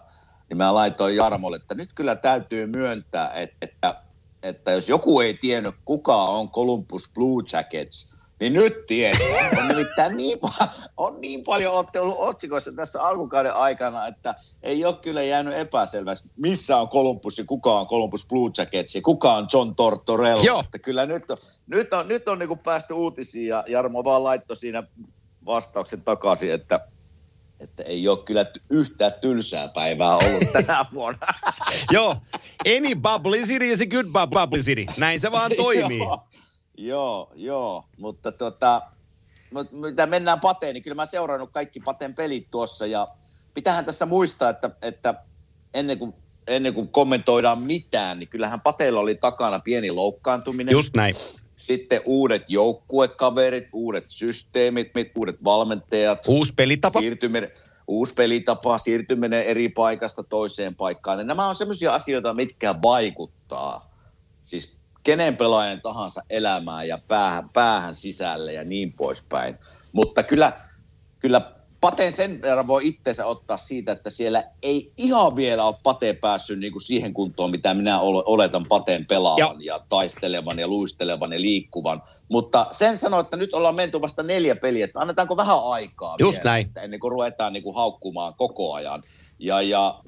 niin mä laitoin Jarmolle, että nyt kyllä täytyy myöntää, että, että, että jos joku ei tiennyt, kuka on Columbus Blue Jackets, Niin nyt tiedetään. On nimittäin niin, on niin paljon olette ollut otsikoissa tässä alkukauden aikana, että ei ole kyllä jäänyt epäselväksi, missä on Columbus ja kuka on Columbus Blue Jackets ja kuka on John Tortorella. Joo. Että kyllä nyt on, nyt on, nyt on niin päästy uutisiin ja Jarmo vaan laittoi siinä vastauksen takaisin, että että ei ole kyllä yhtään tylsää päivää ollut tänä vuonna. Joo, any publicity is a good publicity. Näin se vaan toimii. joo, joo, joo, mutta tota, mitä mennään Pateen, niin kyllä mä seurannut kaikki Pateen pelit tuossa ja pitähän tässä muistaa, että, että ennen kuin ennen kuin kommentoidaan mitään, niin kyllähän Pateella oli takana pieni loukkaantuminen. Just näin. Sitten uudet joukkuekaverit, uudet systeemit, uudet valmentajat. Uusi pelitapa. Siirtyminen, uusi pelitapa, siirtyminen eri paikasta toiseen paikkaan. Ja nämä on sellaisia asioita, mitkä vaikuttaa. Siis kenen pelaajan tahansa elämään ja päähän, päähän sisälle ja niin poispäin. Mutta kyllä, kyllä Pateen sen verran voi itseensä ottaa siitä, että siellä ei ihan vielä ole Pate päässyt niin kuin siihen kuntoon, mitä minä oletan Pateen pelaavan ja. ja taistelevan ja luistelevan ja liikkuvan. Mutta sen sanoo, että nyt ollaan menty vasta neljä peliä, että annetaanko vähän aikaa Just vielä, näin. Että ennen kuin ruvetaan niin kuin haukkumaan koko ajan. Ja, ja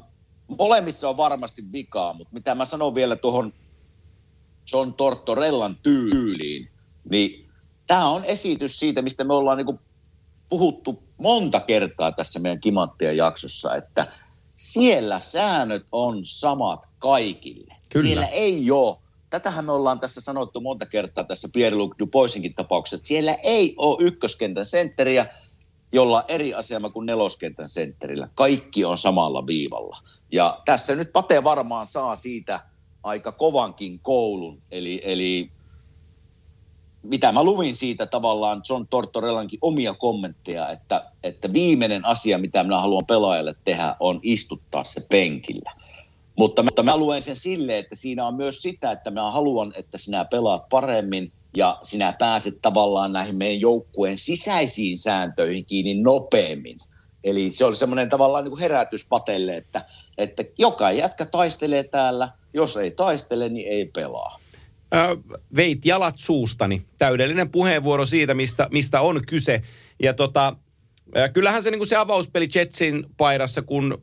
molemmissa on varmasti vikaa, mutta mitä mä sanon vielä tuohon John Tortorellan tyyliin, niin tämä on esitys siitä, mistä me ollaan niin puhuttu monta kertaa tässä meidän Kimanttien jaksossa, että siellä säännöt on samat kaikille. Kyllä. Siellä ei ole, tätähän me ollaan tässä sanottu monta kertaa tässä Pierre-Luc Dupoisinkin tapauksessa, että siellä ei ole ykköskentän sentteriä, jolla on eri asema kuin neloskentän sentterillä. Kaikki on samalla viivalla. Ja tässä nyt Pate varmaan saa siitä aika kovankin koulun, eli, eli mitä mä luvin siitä tavallaan John Tortorellankin omia kommentteja, että, että viimeinen asia, mitä minä haluan pelaajalle tehdä, on istuttaa se penkillä. Mutta, mutta mä luen sen silleen, että siinä on myös sitä, että mä haluan, että sinä pelaat paremmin ja sinä pääset tavallaan näihin meidän joukkueen sisäisiin sääntöihin kiinni nopeammin. Eli se oli semmoinen tavallaan niin kuin herätys patelle, että, että joka jätkä taistelee täällä, jos ei taistele, niin ei pelaa veit jalat suustani. Täydellinen puheenvuoro siitä, mistä, mistä on kyse. Ja tota, kyllähän se, niin se avauspeli Jetsin paidassa, kun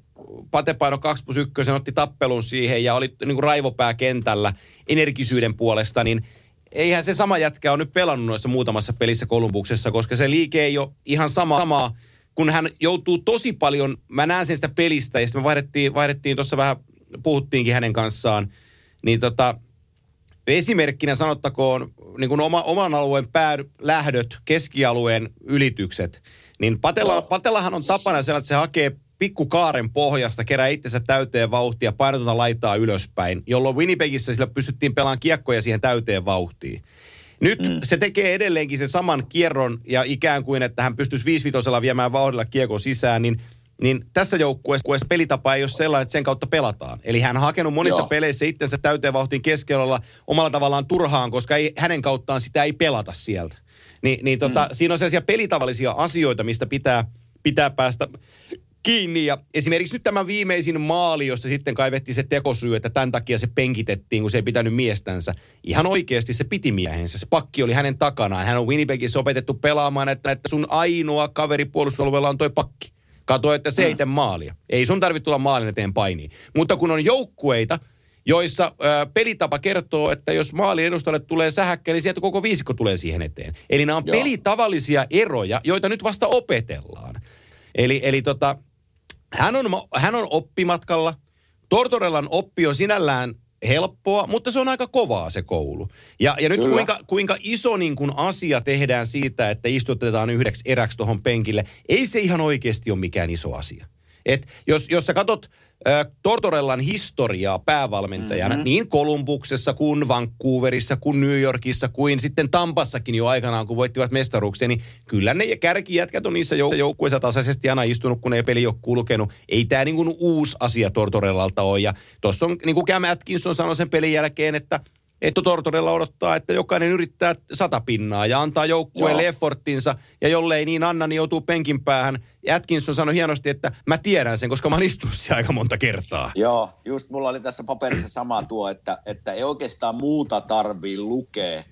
Pate paino 2 plus 1, otti tappelun siihen ja oli niin kuin raivopää kentällä energisyyden puolesta, niin eihän se sama jätkä ole nyt pelannut noissa muutamassa pelissä Kolumbuksessa, koska se liike ei ole ihan sama, samaa, kun hän joutuu tosi paljon, mä näen sen sitä pelistä ja sitten me vaihdettiin, vaihdettiin tuossa vähän, puhuttiinkin hänen kanssaan, niin tota, Esimerkkinä sanottakoon niin kuin oma, oman alueen päälähdöt, keskialueen ylitykset. Niin Patella, Patellahan on tapana sellainen, että se hakee pikkukaaren pohjasta, kerää itsensä täyteen vauhtia, painotonta laitaa ylöspäin, jolloin Winnipegissä sillä pystyttiin pelaamaan kiekkoja siihen täyteen vauhtiin. Nyt mm. se tekee edelleenkin sen saman kierron ja ikään kuin, että hän pystyisi 5 viemään vauhdilla kiekko sisään, niin – niin tässä joukkueessa pelitapa ei ole sellainen, että sen kautta pelataan. Eli hän on hakenut monissa Joo. peleissä itsensä täyteen vauhtiin keskellä omalla tavallaan turhaan, koska ei, hänen kauttaan sitä ei pelata sieltä. Ni, niin tota, mm. siinä on sellaisia pelitavallisia asioita, mistä pitää, pitää päästä kiinni. Ja esimerkiksi nyt tämä viimeisin maali, josta sitten kaivettiin se tekosyy, että tämän takia se penkitettiin, kun se ei pitänyt miestänsä. Ihan oikeasti se piti miehensä. Se pakki oli hänen takanaan. Hän on Winnipegissä opetettu pelaamaan, että, että sun ainoa kaveri puolustusalueella on toi pakki. Kato, että se ei tee maalia. Ei sun tarvitse tulla maalin eteen painiin. Mutta kun on joukkueita, joissa ö, pelitapa kertoo, että jos maalin edustajalle tulee sähäkkä, niin sieltä koko viisikko tulee siihen eteen. Eli nämä on Joo. pelitavallisia eroja, joita nyt vasta opetellaan. Eli, eli tota, hän, on, hän on oppimatkalla. Tortorellan oppi on sinällään helppoa, mutta se on aika kovaa se koulu. Ja, ja nyt kuinka, kuinka iso niin kuin asia tehdään siitä, että istutetaan yhdeksi eräksi tuohon penkille, ei se ihan oikeasti ole mikään iso asia. Et jos, jos sä katot Tortorellan historiaa päävalmentajana mm-hmm. niin Kolumbuksessa kuin Vancouverissa kuin New Yorkissa kuin sitten Tampassakin jo aikanaan, kun voittivat mestaruksia, niin kyllä ne kärkijätkät on niissä joukkueissa tasaisesti aina istunut, kun ei peli ole kulkenut. Ei tämä niin uusi asia Tortorellalta ole. Ja tuossa on, niin kuin Cam Atkinson sanoi sen pelin jälkeen, että että Tortorella odottaa, että jokainen yrittää sata pinnaa ja antaa joukkueelle efforttinsa. Ja jollei niin anna, niin joutuu penkin päähän. Atkinson sanoi hienosti, että mä tiedän sen, koska mä oon istunut aika monta kertaa. Joo, just mulla oli tässä paperissa sama tuo, että, että ei oikeastaan muuta tarvii lukea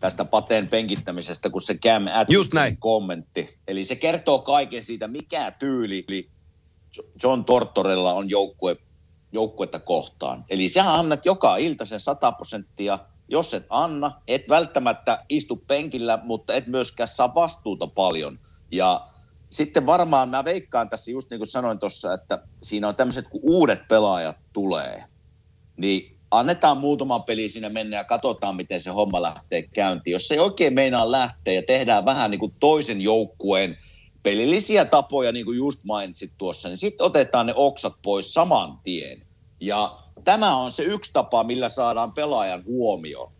tästä pateen penkittämisestä kuin se Cam. Atkinson kommentti. Eli se kertoo kaiken siitä, mikä tyyli John Tortorella on joukkue, joukkuetta kohtaan. Eli sä annat joka ilta sen 100 prosenttia. Jos et anna, et välttämättä istu penkillä, mutta et myöskään saa vastuuta paljon. Ja sitten varmaan mä veikkaan tässä just niin kuin sanoin tuossa, että siinä on tämmöiset, kun uudet pelaajat tulee, niin annetaan muutama peli siinä mennä ja katsotaan, miten se homma lähtee käyntiin. Jos se ei oikein meinaa lähteä ja tehdään vähän niin kuin toisen joukkueen pelillisiä tapoja, niin kuin just mainitsit tuossa, niin sitten otetaan ne oksat pois saman tien. Ja tämä on se yksi tapa, millä saadaan pelaajan huomio,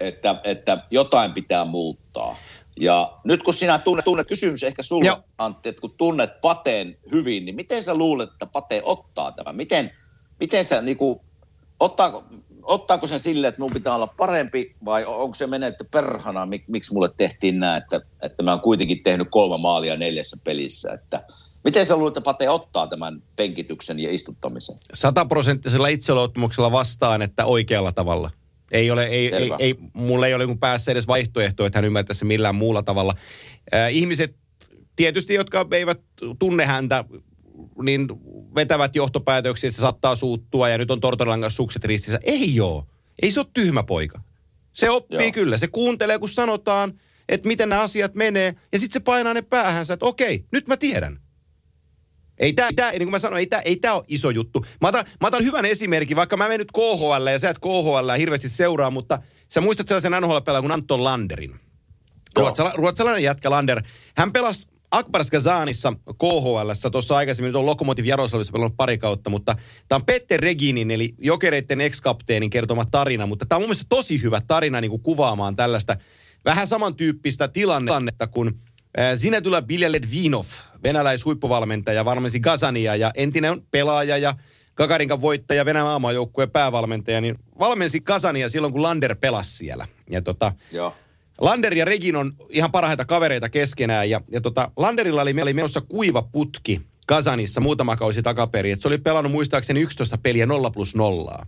että, että jotain pitää muuttaa. Ja nyt kun sinä tunnet, tunnet kysymys ehkä sulle, Joo. Antti, että kun tunnet Pateen hyvin, niin miten sä luulet, että Pate ottaa tämän? Miten, miten sä niin kuin, ottaako, ottaako sen sille, että minun pitää olla parempi vai onko se menetty perhana, mik, miksi mulle tehtiin näin, että, että mä oon kuitenkin tehnyt kolme maalia neljässä pelissä, että miten sä luulet, että Pate ottaa tämän penkityksen ja istuttamisen? Sataprosenttisella itseluottamuksella vastaan, että oikealla tavalla. Ei ole, ei, ei, Selvä. ei, mulla ei ole niin päässä edes vaihtoehtoa, että hän ymmärtäisi millään muulla tavalla. Äh, ihmiset tietysti, jotka eivät tunne häntä, niin vetävät johtopäätöksiä, että se saattaa suuttua ja nyt on Tortorelan kanssa sukset ristissä. Ei oo. Ei se ole tyhmä poika. Se oppii Joo. kyllä. Se kuuntelee, kun sanotaan, että miten nämä asiat menee. Ja sitten se painaa ne päähänsä, että okei, nyt mä tiedän. Ei tämä, tää, niin kuin mä sanoin, ei tämä ei tää ole iso juttu. Mä otan, mä otan hyvän esimerkin, vaikka mä menen nyt KHL ja sä et KHL hirveästi seuraa, mutta sä muistat sellaisen NHL-pelaajan kuin Anton Landerin. Ruotsala, ruotsalainen jätkä Lander. Hän pelasi Akbars Kazanissa KHL, tuossa aikaisemmin, nyt on Lokomotiv Jaroslavissa pelannut pari kautta, mutta tämä on Petter Reginin, eli jokereiden ex-kapteenin kertoma tarina, mutta tämä on mun mielestä tosi hyvä tarina niin kuin kuvaamaan tällaista vähän samantyyppistä tilannetta, kun äh, Sinä tulee Bilja Ledvinov, venäläishuippuvalmentaja, valmensi Gazania ja entinen pelaaja ja Gagarinkan voittaja, Venäjän maailmanjoukkueen päävalmentaja, niin valmensi Kazania silloin, kun Lander pelasi siellä. Ja tota, Joo. Lander ja Regin on ihan parhaita kavereita keskenään ja, ja tota, Landerilla oli, oli menossa kuiva putki Kazanissa muutama kausi takaperin. Et se oli pelannut muistaakseni 11 peliä 0 plus 0.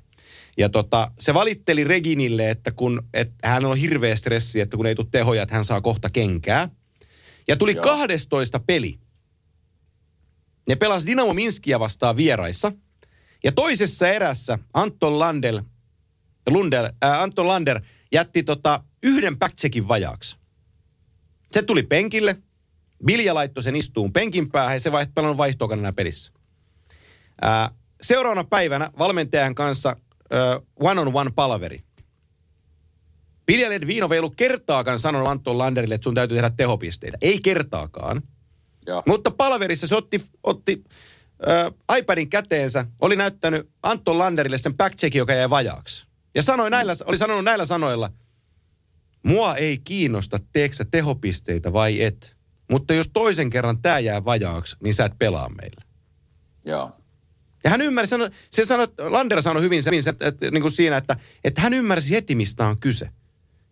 Ja tota, se valitteli Reginille, että kun et hän on hirveä stressi, että kun ei tule tehoja, että hän saa kohta kenkää. Ja tuli Joo. 12 peli. Ne pelasi Dynamo Minskia vastaan vieraissa. Ja toisessa erässä Anton Landel, Lundel, äh, Anton Lander jätti tota yhden backcheckin vajaaksi. Se tuli penkille, Bilja laittoi sen istuun penkin päähän ja se vaiht, pelannut vaihtoa enää pelissä. Ää, seuraavana päivänä valmentajan kanssa ö, one-on-one palaveri. Bilja Ledvinov ei ollut kertaakaan sanonut Anton Landerille, että sun täytyy tehdä tehopisteitä. Ei kertaakaan. Joo. Mutta palaverissa se otti, otti ö, iPadin käteensä, oli näyttänyt Anton Landerille sen backcheckin, joka jäi vajaaksi. Ja sanoi näillä, oli sanonut näillä sanoilla, mua ei kiinnosta, teekö sä tehopisteitä vai et. Mutta jos toisen kerran tämä jää vajaaksi, niin sä et pelaa meillä. Joo. Ja hän ymmärsi, se sanoi, Lander sanoi hyvin sen, että, että, niin kuin siinä, että, että hän ymmärsi heti, mistä on kyse.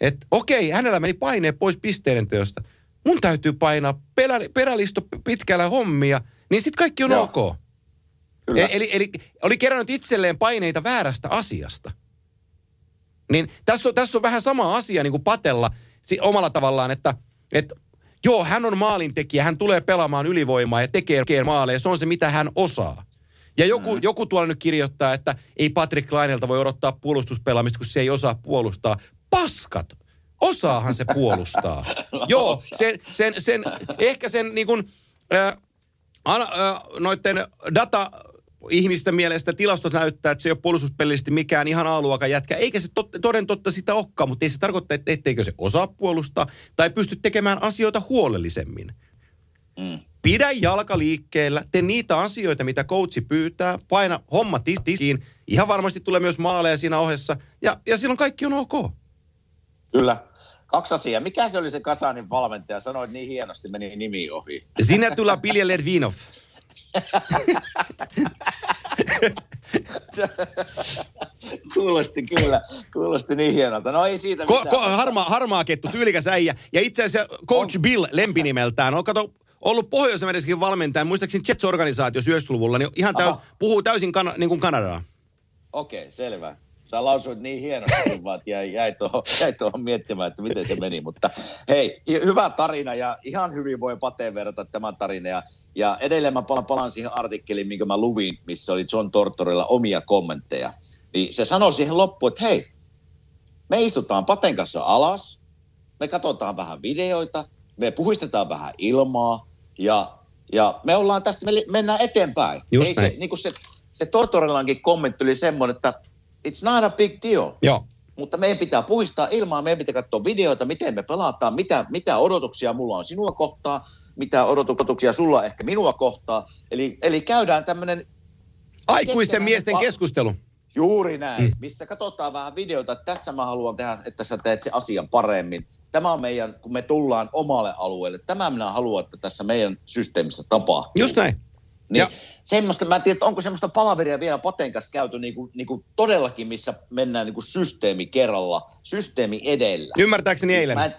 Että okei, hänellä meni paineet pois pisteiden teosta. Mun täytyy painaa perä, perälisto pitkällä hommia, niin sitten kaikki on Joo. ok. Kyllä. E- Eli, eli oli kerännyt itselleen paineita väärästä asiasta. Niin tässä on, tässä on vähän sama asia niin kuin Patella si- omalla tavallaan, että, että joo, hän on maalintekijä, hän tulee pelaamaan ylivoimaa ja tekee tekee maaleja, se on se mitä hän osaa. Ja joku, mm. joku tuolla nyt kirjoittaa, että ei Patrick Lainelta voi odottaa puolustuspelaamista, kun se ei osaa puolustaa. Paskat! Osaahan se puolustaa. Joo, sen, sen, sen, ehkä sen niin kuin, äh, äh, noiden data ihmisten mielestä tilastot näyttää, että se ei ole puolustuspelillisesti mikään ihan A-luokan jätkä, eikä se tot, toden totta sitä olekaan, mutta ei se tarkoita, että etteikö se osaa puolustaa tai pysty tekemään asioita huolellisemmin. Mm. Pidä jalka liikkeellä, tee niitä asioita, mitä coachi pyytää, paina homma tis- tisiin. Ihan varmasti tulee myös maaleja siinä ohessa ja, ja silloin kaikki on ok. Kyllä. Kaksi asiaa. Mikä se oli se Kasanin valmentaja? Sanoit niin hienosti, meni nimi ohi. Sinä tulla Pilja Ledvinov. Kuulosti kyllä, kuulosti niin hienolta. No ei siitä Ko, ko, harmaa, harmaa kettu, tyylikäs äijä. Ja itse asiassa Coach Bill lempinimeltään on kato, ollut pohjois valmentaja, muistaakseni Jets-organisaatio 90-luvulla, niin ihan täys, puhuu täysin kana, niin kuin Kanadaa. Okei, selvä. Sä lausuit niin hienosti, sen vaan, että jäi, jäi, tuohon, jäi tuohon miettimään, että miten se meni. Mutta hei, hyvä tarina ja ihan hyvin voi Pateen verrata tämän tarinan. Ja, ja edelleen mä palaan, palaan siihen artikkeliin, minkä mä luvin, missä oli John Tortorella omia kommentteja. Niin se sanoi siihen loppuun, että hei, me istutaan Paten kanssa alas, me katsotaan vähän videoita, me puhistetaan vähän ilmaa ja, ja me ollaan tästä, me mennään eteenpäin. Just Ei näin. se, niin kuin se, se Tortorellankin kommentti oli semmoinen, että it's not a big deal. Joo. Mutta meidän pitää puhistaa ilmaa, meidän pitää katsoa videoita, miten me pelataan, mitä, mitä odotuksia mulla on sinua kohtaa, mitä odotuksia sulla on ehkä minua kohtaa. Eli, eli käydään tämmöinen Aikuisten miesten pa- keskustelu. Juuri näin, mm. missä katsotaan vähän videota, että tässä mä haluan tehdä, että sä teet se asian paremmin. Tämä on meidän, kun me tullaan omalle alueelle, tämä minä haluan, että tässä meidän systeemissä tapahtuu. Just näin. Niin Ja- semmoista, mä en tiedä, onko semmoista palaveria vielä Paten kanssa käyty niin kuin, niin kuin todellakin, missä mennään niin kuin systeemi kerralla, systeemi edellä. Ymmärtääkseni eilen. Mä en,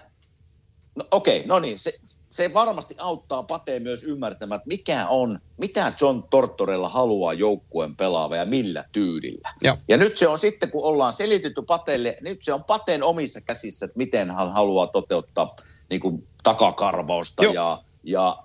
no, Okei, no niin, se, se varmasti auttaa Pateen myös ymmärtämään, että mikä on, mitä John Tortorella haluaa joukkueen pelaava ja millä tyylillä. Joo. Ja nyt se on sitten, kun ollaan selitetty Pateelle, nyt se on Pateen omissa käsissä, että miten hän haluaa toteuttaa niin kuin takakarvausta Joo. ja, ja,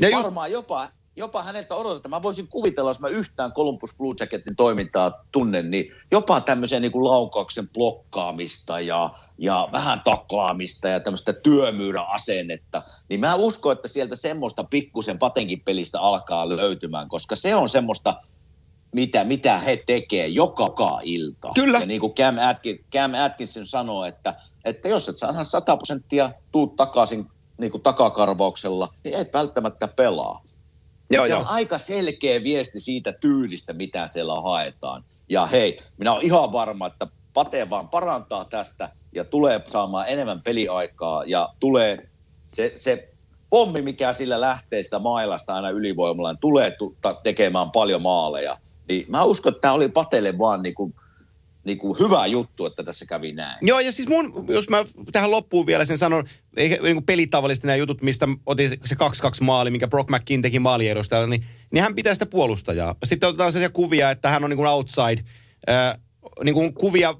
Ja ja just, varmaan jopa, jopa häneltä odotetaan. Mä voisin kuvitella, jos mä yhtään Columbus Blue Jacketin toimintaa tunnen, niin jopa tämmöisen niin kuin laukauksen blokkaamista ja, ja vähän taklaamista ja tämmöistä työmyyräasennetta. Niin mä uskon, että sieltä semmoista pikkusen patenkin pelistä alkaa löytymään, koska se on semmoista, mitä, mitä he tekee joka ilta. Kyllä. Ja niin kuin Cam, Atkin, Cam Atkinson sanoo, että, että jos et saa ihan 100 prosenttia tuut takaisin niin kuin takakarvauksella, niin et välttämättä pelaa. Joo, se joo. on aika selkeä viesti siitä tyylistä, mitä siellä haetaan. Ja hei, minä olen ihan varma, että Pate vaan parantaa tästä ja tulee saamaan enemmän peliaikaa ja tulee se, se pommi, mikä sillä lähtee sitä mailasta aina ylivoimalla, niin tulee tekemään paljon maaleja. Niin mä uskon, että tämä oli Patelle vaan niinku, niinku hyvä juttu, että tässä kävi näin. Joo, ja siis mun, jos mä tähän loppuun vielä sen sanon, eikä niin kuin pelitavallisesti nämä jutut, mistä otin se 2-2 maali, minkä Brock McKin teki maaliedustajalla, niin, niin hän pitää sitä puolustajaa. Sitten otetaan sellaisia kuvia, että hän on niin kuin outside, äh, niin kuin kuvia,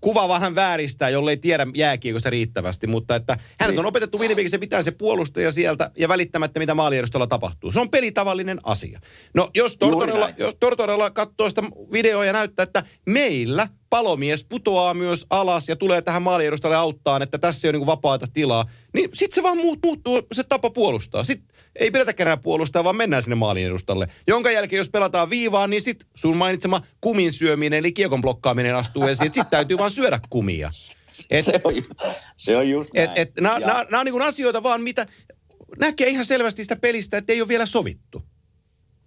kuva vähän vääristää, jollei tiedä jääkiekosta riittävästi, mutta että hänet Niin. on opetettu Winnipegissä pitää se puolustaja sieltä ja välittämättä, mitä maaliedustalla tapahtuu. Se on pelitavallinen asia. No, jos Tortorella, jos Tortorella katsoo sitä videoa ja näyttää, että meillä palomies putoaa myös alas ja tulee tähän maaliedustalle auttaan, että tässä ei ole niin vapaata tilaa, niin sitten se vaan muut, muuttuu se tapa puolustaa. Sitten ei pidetäkään enää puolustaa, vaan mennään sinne maalin edustalle. Jonka jälkeen, jos pelataan viivaan, niin sitten sun mainitsema kumin syöminen, eli kiekon blokkaaminen astuu esiin. Sitten täytyy vaan syödä kumia. Et, Se on, se on just näin. et, et, nämä on niin asioita vaan, mitä näkee ihan selvästi sitä pelistä, että ei ole vielä sovittu.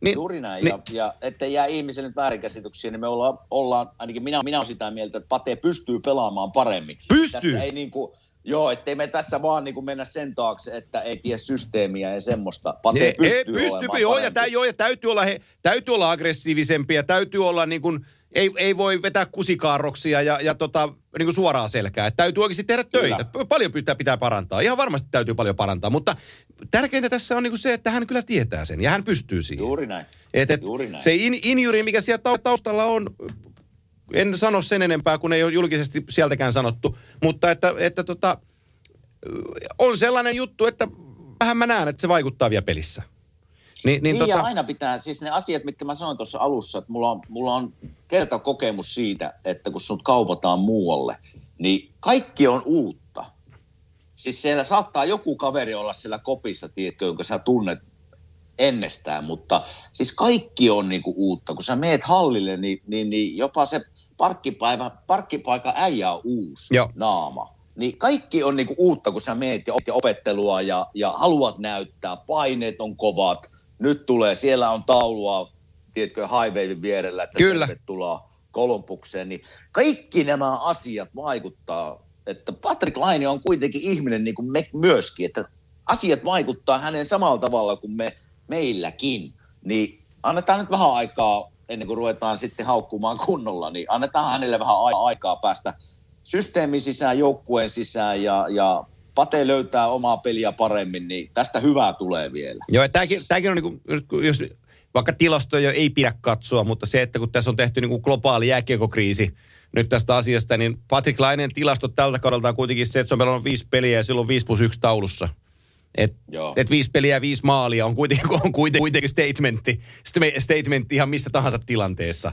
Niin, Juuri näin, niin- ja, ja ettei jää ihmiselle nyt väärinkäsityksiä, niin me ollaan, ollaan ainakin minä, minä olen sitä mieltä, että Pate pystyy pelaamaan paremmin. Pystyy. Tässä ei niin kuin, joo, ettei me tässä vaan niin kuin mennä sen taakse, että ei tiedä systeemiä ja semmoista. Pate Ei, pystyy, ei, pystyy, olemaan joo, ja, tä, joo, ja täytyy olla, he, täytyy olla aggressiivisempia, täytyy olla niin kuin, ei, ei voi vetää kusikaarroksia ja, ja tota, niin kuin suoraa selkää. Että täytyy oikeasti tehdä töitä. Kyllä. Paljon pitää, pitää parantaa. Ihan varmasti täytyy paljon parantaa, mutta tärkeintä tässä on niin kuin se, että hän kyllä tietää sen ja hän pystyy siihen. Juuri näin. Et, et, Juuri näin. se in, injury, mikä sieltä tau- taustalla on, en sano sen enempää, kun ei ole julkisesti sieltäkään sanottu, mutta että, että tota, on sellainen juttu, että vähän mä näen, että se vaikuttaa vielä pelissä. Ni, niin, Niin, tota, ja aina pitää, siis ne asiat, mitkä mä sanoin tuossa alussa, että mulla on, mulla on kertakokemus siitä, että kun sut kaupataan muualle, niin kaikki on uutta. Siis siellä saattaa joku kaveri olla siellä kopissa, tiedätkö, jonka sä tunnet ennestään, mutta siis kaikki on niinku uutta. Kun sä meet hallille, niin, niin, niin jopa se parkkipäivä, parkkipaikan äijä on uusi Joo. naama. Niin kaikki on niinku uutta, kun sä meet ja opet- opettelua ja, ja haluat näyttää, paineet on kovat, nyt tulee, siellä on taulua, tiedätkö, highwayn vierellä, että Kyllä. tervetuloa Kolumbukseen, niin kaikki nämä asiat vaikuttaa, että Patrick Laine on kuitenkin ihminen niin kuin me myöskin, että asiat vaikuttaa hänen samalla tavalla kuin me, meilläkin, niin annetaan nyt vähän aikaa ennen kuin ruvetaan sitten haukkumaan kunnolla, niin annetaan hänelle vähän aikaa päästä systeemin sisään, joukkueen sisään ja, ja Pate löytää omaa peliä paremmin, niin tästä hyvää tulee vielä. Joo, ja tämäkin, tämäkin on niin kuin, jos vaikka tilastoja ei pidä katsoa, mutta se, että kun tässä on tehty niin kuin globaali jääkiekokriisi nyt tästä asiasta, niin Patrick Lainen tilastot tältä kaudelta on kuitenkin se, että se on pelannut viisi peliä ja silloin 5 plus 1 taulussa. Et, Joo. et viisi peliä ja viisi maalia on kuitenkin, on kuitenkin, statementti, sta- statementti ihan missä tahansa tilanteessa.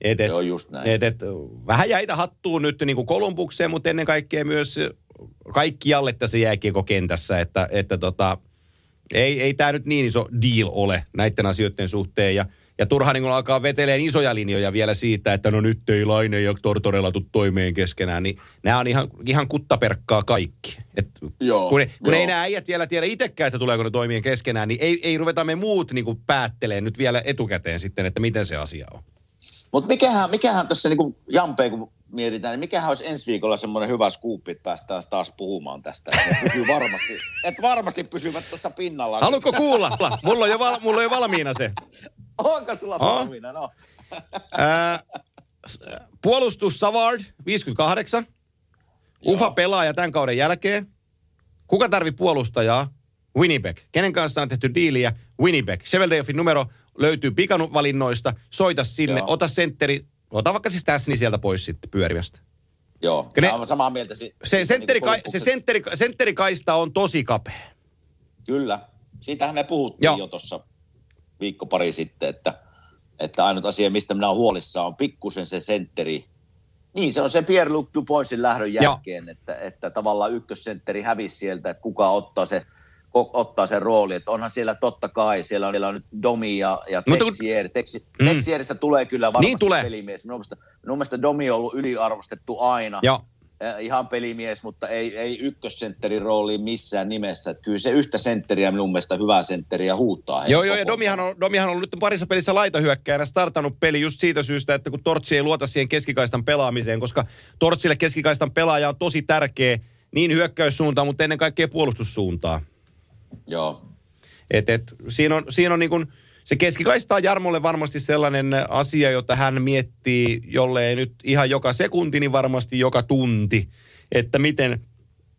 Et, et, Joo, just näin. Et, et, vähän jäitä hattuun nyt niin kuin Kolumbukseen, mutta ennen kaikkea myös kaikkialle tässä jääkiekokentässä, että, että tota, ei, ei tämä nyt niin iso deal ole näiden asioiden suhteen. Ja, ja turha niin alkaa veteleen isoja linjoja vielä siitä, että no nyt ei Laine ja Tortorella tuu toimeen keskenään, niin nämä on ihan, ihan kuttaperkkaa kaikki. Et Joo, kun kun joo. ei nämä äijät vielä tiedä itsekään, että tuleeko ne toimien keskenään, niin ei, ei ruveta me muut niin kuin päätteleen nyt vielä etukäteen sitten, että miten se asia on. Mutta mikähän, mikähän tässä niin Jampe, kun mietitään, niin mikähän olisi ensi viikolla semmoinen hyvä skuuppi, että päästään taas puhumaan tästä. Pysyy varmasti, että varmasti pysyvät tuossa pinnalla. Haluatko kuulla? Mulla on jo, val, mulla on jo valmiina se. Onko sulla Oh. valmiina? No. Ää, puolustus Savard, 58. Ufa pelaaja tämän kauden jälkeen. Kuka tarvi puolustajaa? Winnipeg. Kenen kanssa on tehty diiliä? Winnipeg. Cheveldayoffin numero löytyy pikavalinnoista. Soita sinne, Joo. ota sentteri. Ota vaikka siis Täsni sieltä pois sitten pyörimästä. Joo, Ne- olen samaa mieltä. Si- Se, sentteri, niinku se sentteri, sentterikaista on tosi kapea. Kyllä. Siitähän me puhuttiin Joo. jo tuossa viikko pari sitten, että, että ainut asia, mistä minä olen huolissaan, on pikkusen se sentteri. Niin, se on se Pierre-Luc Dupoisin lähdön Joo. jälkeen, että, että tavallaan ykkössentteri hävisi sieltä, että kuka ottaa se ottaa sen rooli. Että onhan siellä totta kai, siellä on, siellä on nyt Domi ja, ja Mutta Texier. Texi, Mm. Texieristä tulee kyllä varmasti Niin tulee. pelimies. Minun mielestä, minun mielestä Domi on ollut yliarvostettu aina Joo. eh, ihan pelimies, mutta ei, ei ykkössentterin rooliin missään nimessä. Että kyllä se yhtä sentteriä minun mielestä hyvää sentteriä huuttaa. Joo, joo, ja. Domihan on, Domihan on ollut nyt parissa pelissä laitahyökkäjänä startannut peli just siitä syystä, että kun Tortsi ei luota siihen keskikaistan pelaamiseen, koska Tortsille keskikaistan pelaaja on tosi tärkeä niin hyökkäyssuuntaan, mutta ennen kaikkea puolustussuuntaan. Joo. Et, et, siinä on, siinä on niin kuin, se keskikaista on Jarmolle varmasti sellainen asia, jota hän miettii, jollei nyt ihan joka sekunti, niin varmasti joka tunti, että miten,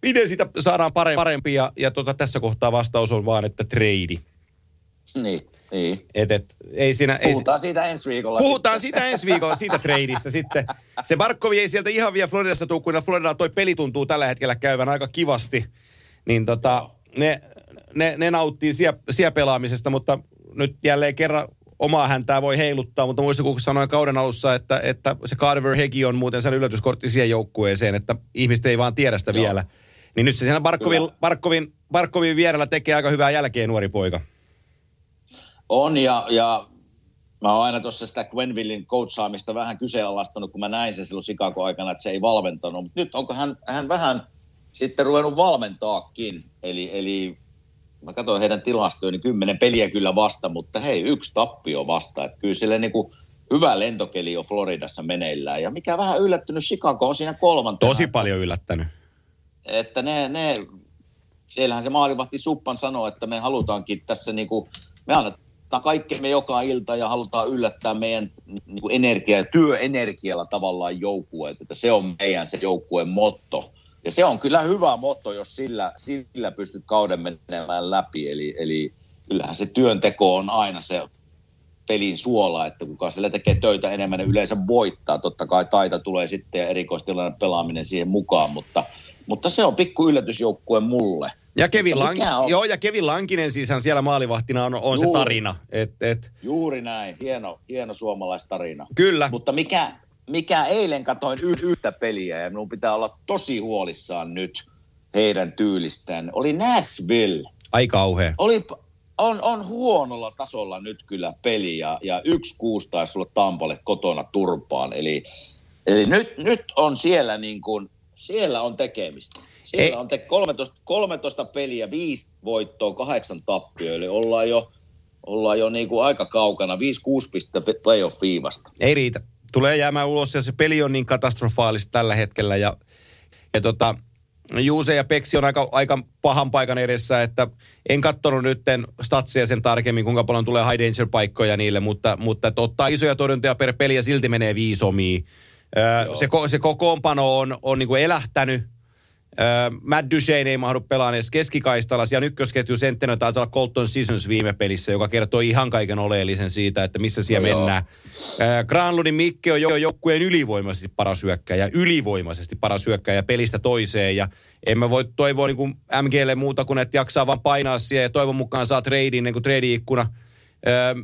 miten sitä saadaan pare- parempi. Ja, ja tota, tässä kohtaa vastaus on vaan, että trade. Niin, niin. Et, et, ei siinä, ei, Puhutaan siitä ensi viikolla. Puhutaan sitten. siitä ensi viikolla, siitä tradeista sitten. Se Barkovi ei sieltä ihan vielä Floridassa tuu, kun Floridalla toi peli tuntuu tällä hetkellä käyvän aika kivasti. Niin tota, ne, ne, ne nauttii siellä, siellä pelaamisesta, mutta nyt jälleen kerran omaa häntää voi heiluttaa, mutta muista kun sanoin kauden alussa, että, että se Carver Hegi on muuten sen yllätyskortti siihen joukkueeseen, että ihmiset ei vaan tiedä sitä Joo. vielä. Niin nyt se siinä Barkovin. Barkovin, Barkovin vierellä tekee aika hyvää jälkeen nuori poika. On ja, ja mä oon aina tuossa sitä Gwenvillin coachaamista vähän kyseenalaistanut, kun mä näin sen silloin Chicago-aikana, että se ei valmentanut. Mutta nyt onko hän, hän vähän sitten ruvennut valmentaakin. Eli, eli mä katsoin heidän tilastoja, niin kymmenen peliä kyllä vasta, mutta hei, yksi tappio vasta. Että kyllä sille niinku hyvä lentokeli on Floridassa meneillään. Ja mikä vähän yllättynyt, Chicago on siinä kolmantena. Tosi paljon yllättänyt. Että ne, ne siellähän se maalivahti Suppan sanoo, että me halutaankin tässä niinku, me annetaan kaikkemme joka ilta ja halutaan yllättää meidän niinku energia, työenergialla tavallaan joukkueet, että se on meidän se joukkueen motto. Ja se on kyllä hyvä motto, jos sillä, sillä pystyt kauden menemään läpi. Eli, eli kyllähän se työnteko on aina se pelin suola, että kuka sillä tekee töitä enemmän, niin yleensä voittaa. Totta kai taita tulee sitten ja erikoistilanne pelaaminen siihen mukaan, mutta, mutta se on pikku yllätysjoukkue mulle. Ja Kevin, on- joo, ja Kevin Lankinen siis hän siellä maalivahtina on, on se Juu. tarina. Et, et, Juuri näin, hieno, hieno suomalaistarina. kyllä. Mutta mikä, mikä eilen katoin y- yhtä peliä ja minun pitää olla tosi huolissaan nyt heidän tyylistään, oli Nashville. Ai kauhea. Oli, on, on huonolla tasolla nyt kyllä peli ja, ja yksi kuusi taisi olla Tampalle kotona turpaan. Eli, eli nyt, nyt on siellä niin kuin, siellä on tekemistä. Siellä Ei- on te 13, 13 peliä, viisi voittoa, kahdeksan tappioa. Eli ollaan jo, ollaan jo niin kuin aika kaukana, 5-6 pistettä playoff-viivasta. Ei riitä. Tulee jäämään ulos ja se peli on niin katastrofaalista tällä hetkellä. Ja, ja tota, Juuse ja Peksi on aika, aika pahan paikan edessä, että en katsonut nytten statsia sen tarkemmin, kuinka paljon tulee high danger paikkoja niille, mutta, mutta että ottaa isoja torjuntoja per peli ja silti menee viisomiin. Öö, se, ko- se kokoonpano on, on niin kuin elähtänyt. Öö, Matt Duchene ei mahdu pelaamaan edes keskikaistalla. Siellä ykkösketju senttenä taitaa olla Colton Seasons viime pelissä, joka kertoo ihan kaiken oleellisen siitä, että missä siellä no mennään. Öö, Granlundin Mikke on jo joukkueen ylivoimaisesti paras hyökkäjä, ylivoimaisesti paras hyökkäjä pelistä toiseen. Ja en mä voi toivoa niin kuin MGlle muuta kuin, että jaksaa vaan painaa siellä ja toivon mukaan saa treidin, niin kuin trade-ikkuna –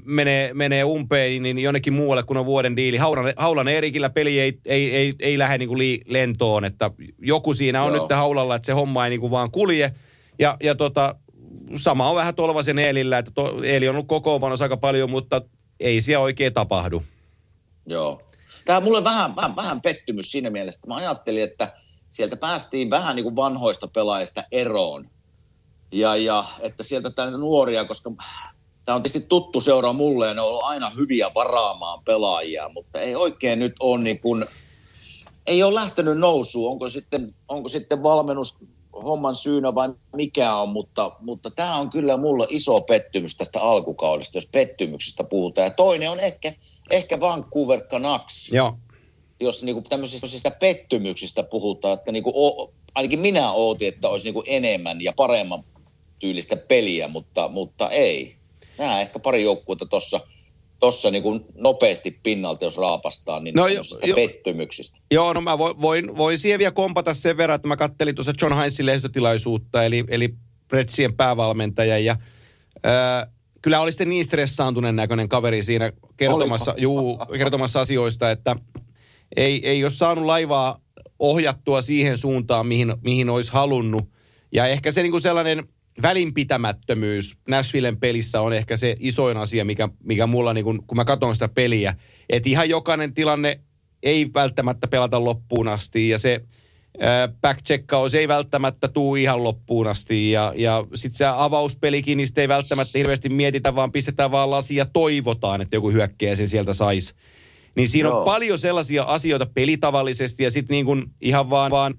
menee, menee umpeen, niin jonnekin muualle kuin on vuoden diili. Haulan, Haulan Erikillä peli ei, ei, ei, ei lähde niin kuin li, lentoon, että joku siinä on Joo. nyt Haulalla, että se homma ei niin kuin vaan kulje. Ja, ja tota, sama on vähän Tolvasen Eelillä, että to, Eeli on ollut kokoonpanossa aika paljon, mutta ei siellä oikein tapahdu. Joo. Tämä on mulle vähän, vähän, vähän pettymys siinä mielessä, että mä ajattelin, että sieltä päästiin vähän niin kuin vanhoista pelaajista eroon. Ja, ja että sieltä tänne nuoria, koska tämä on tietysti tuttu seura mulle ja ne on ollut aina hyviä varaamaan pelaajia, mutta ei oikein nyt ole niin kuin, ei ole lähtenyt nousuun. Onko sitten, onko sitten valmennus homman syynä vai mikä on, mutta, mutta tämä on kyllä mulla iso pettymys tästä alkukaudesta, jos pettymyksistä puhutaan. Ja toinen on ehkä, ehkä Vancouver Canucks. Joo. Jos niinku tämmöisistä pettymyksistä puhutaan, että niinku, o, ainakin minä ootin, että olisi niinku enemmän ja paremman tyylistä peliä, mutta, mutta ei nämä ehkä pari joukkuetta tuossa tossa niin kuin nopeasti pinnalta, jos raapastaa, niin no, jo, jo, pettymyksistä. Joo, no mä voin, voin siihen vielä kompata sen verran, että mä kattelin tuossa John Heinsin lehdistötilaisuutta, eli, eli Retsien päävalmentaja, ja äh, kyllä oli se niin stressaantuneen näköinen kaveri siinä kertomassa, juu, kertomassa asioista, että ei, ei ole saanut laivaa ohjattua siihen suuntaan, mihin, mihin olisi halunnut. Ja ehkä se niin kuin sellainen – välinpitämättömyys Nashvillen pelissä on ehkä se isoin asia, mikä, mikä mulla, niin kun, kun mä katson sitä peliä, että ihan jokainen tilanne ei välttämättä pelata loppuun asti ja se backcheckaus ei välttämättä tuu ihan loppuun asti ja, ja sitten se avauspelikin, niin ei välttämättä hirveästi mietitä, vaan pistetään vaan lasia ja toivotaan, että joku hyökkäjä sen sieltä saisi. Niin siinä Joo. on paljon sellaisia asioita pelitavallisesti ja sitten niin ihan vaan, vaan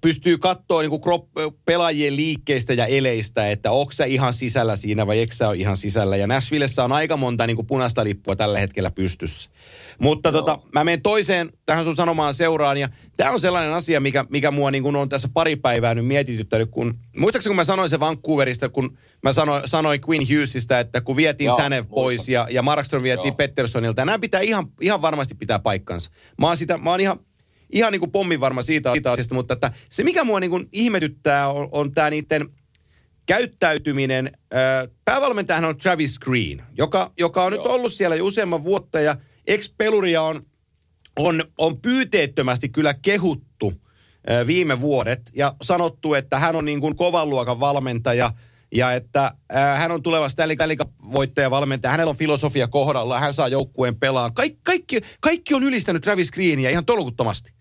pystyy katsoa niin krop, pelaajien liikkeistä ja eleistä, että onko sä ihan sisällä siinä vai eikö sä ole ihan sisällä. Ja Nashvillessä on aika monta niin kuin punaista lippua tällä hetkellä pystyssä. Mutta tota, mä menen toiseen tähän sun sanomaan seuraan. Ja tämä on sellainen asia, mikä, mikä mua niin kuin on tässä pari päivää nyt mietityttänyt. Kun, muistaakseni kun mä sanoin se Vancouverista, kun mä sanoin, sanoin Quinn Hughesista, että kun vietiin tänne pois ja, ja Markström vietiin Joo. Petterssonilta. Ja nämä pitää ihan, ihan varmasti pitää paikkansa. Mä oon, sitä, mä oon ihan ihan niin kuin pommin varma siitä, siitä asiasta, mutta että se mikä mua niin kuin ihmetyttää on, on tämä niiden käyttäytyminen. Päävalmentajahan on Travis Green, joka, joka on Joo. nyt ollut siellä jo useamman vuotta ja ex-peluria on, on, on pyyteettömästi kyllä kehuttu viime vuodet ja sanottu, että hän on niin kuin kovan luokan valmentaja ja että hän on tuleva Stanley voittaja valmentaja. Hänellä on filosofia kohdalla, hän saa joukkueen pelaan. Kaik, kaikki, kaikki on ylistänyt Travis Greenia ihan tolkuttomasti.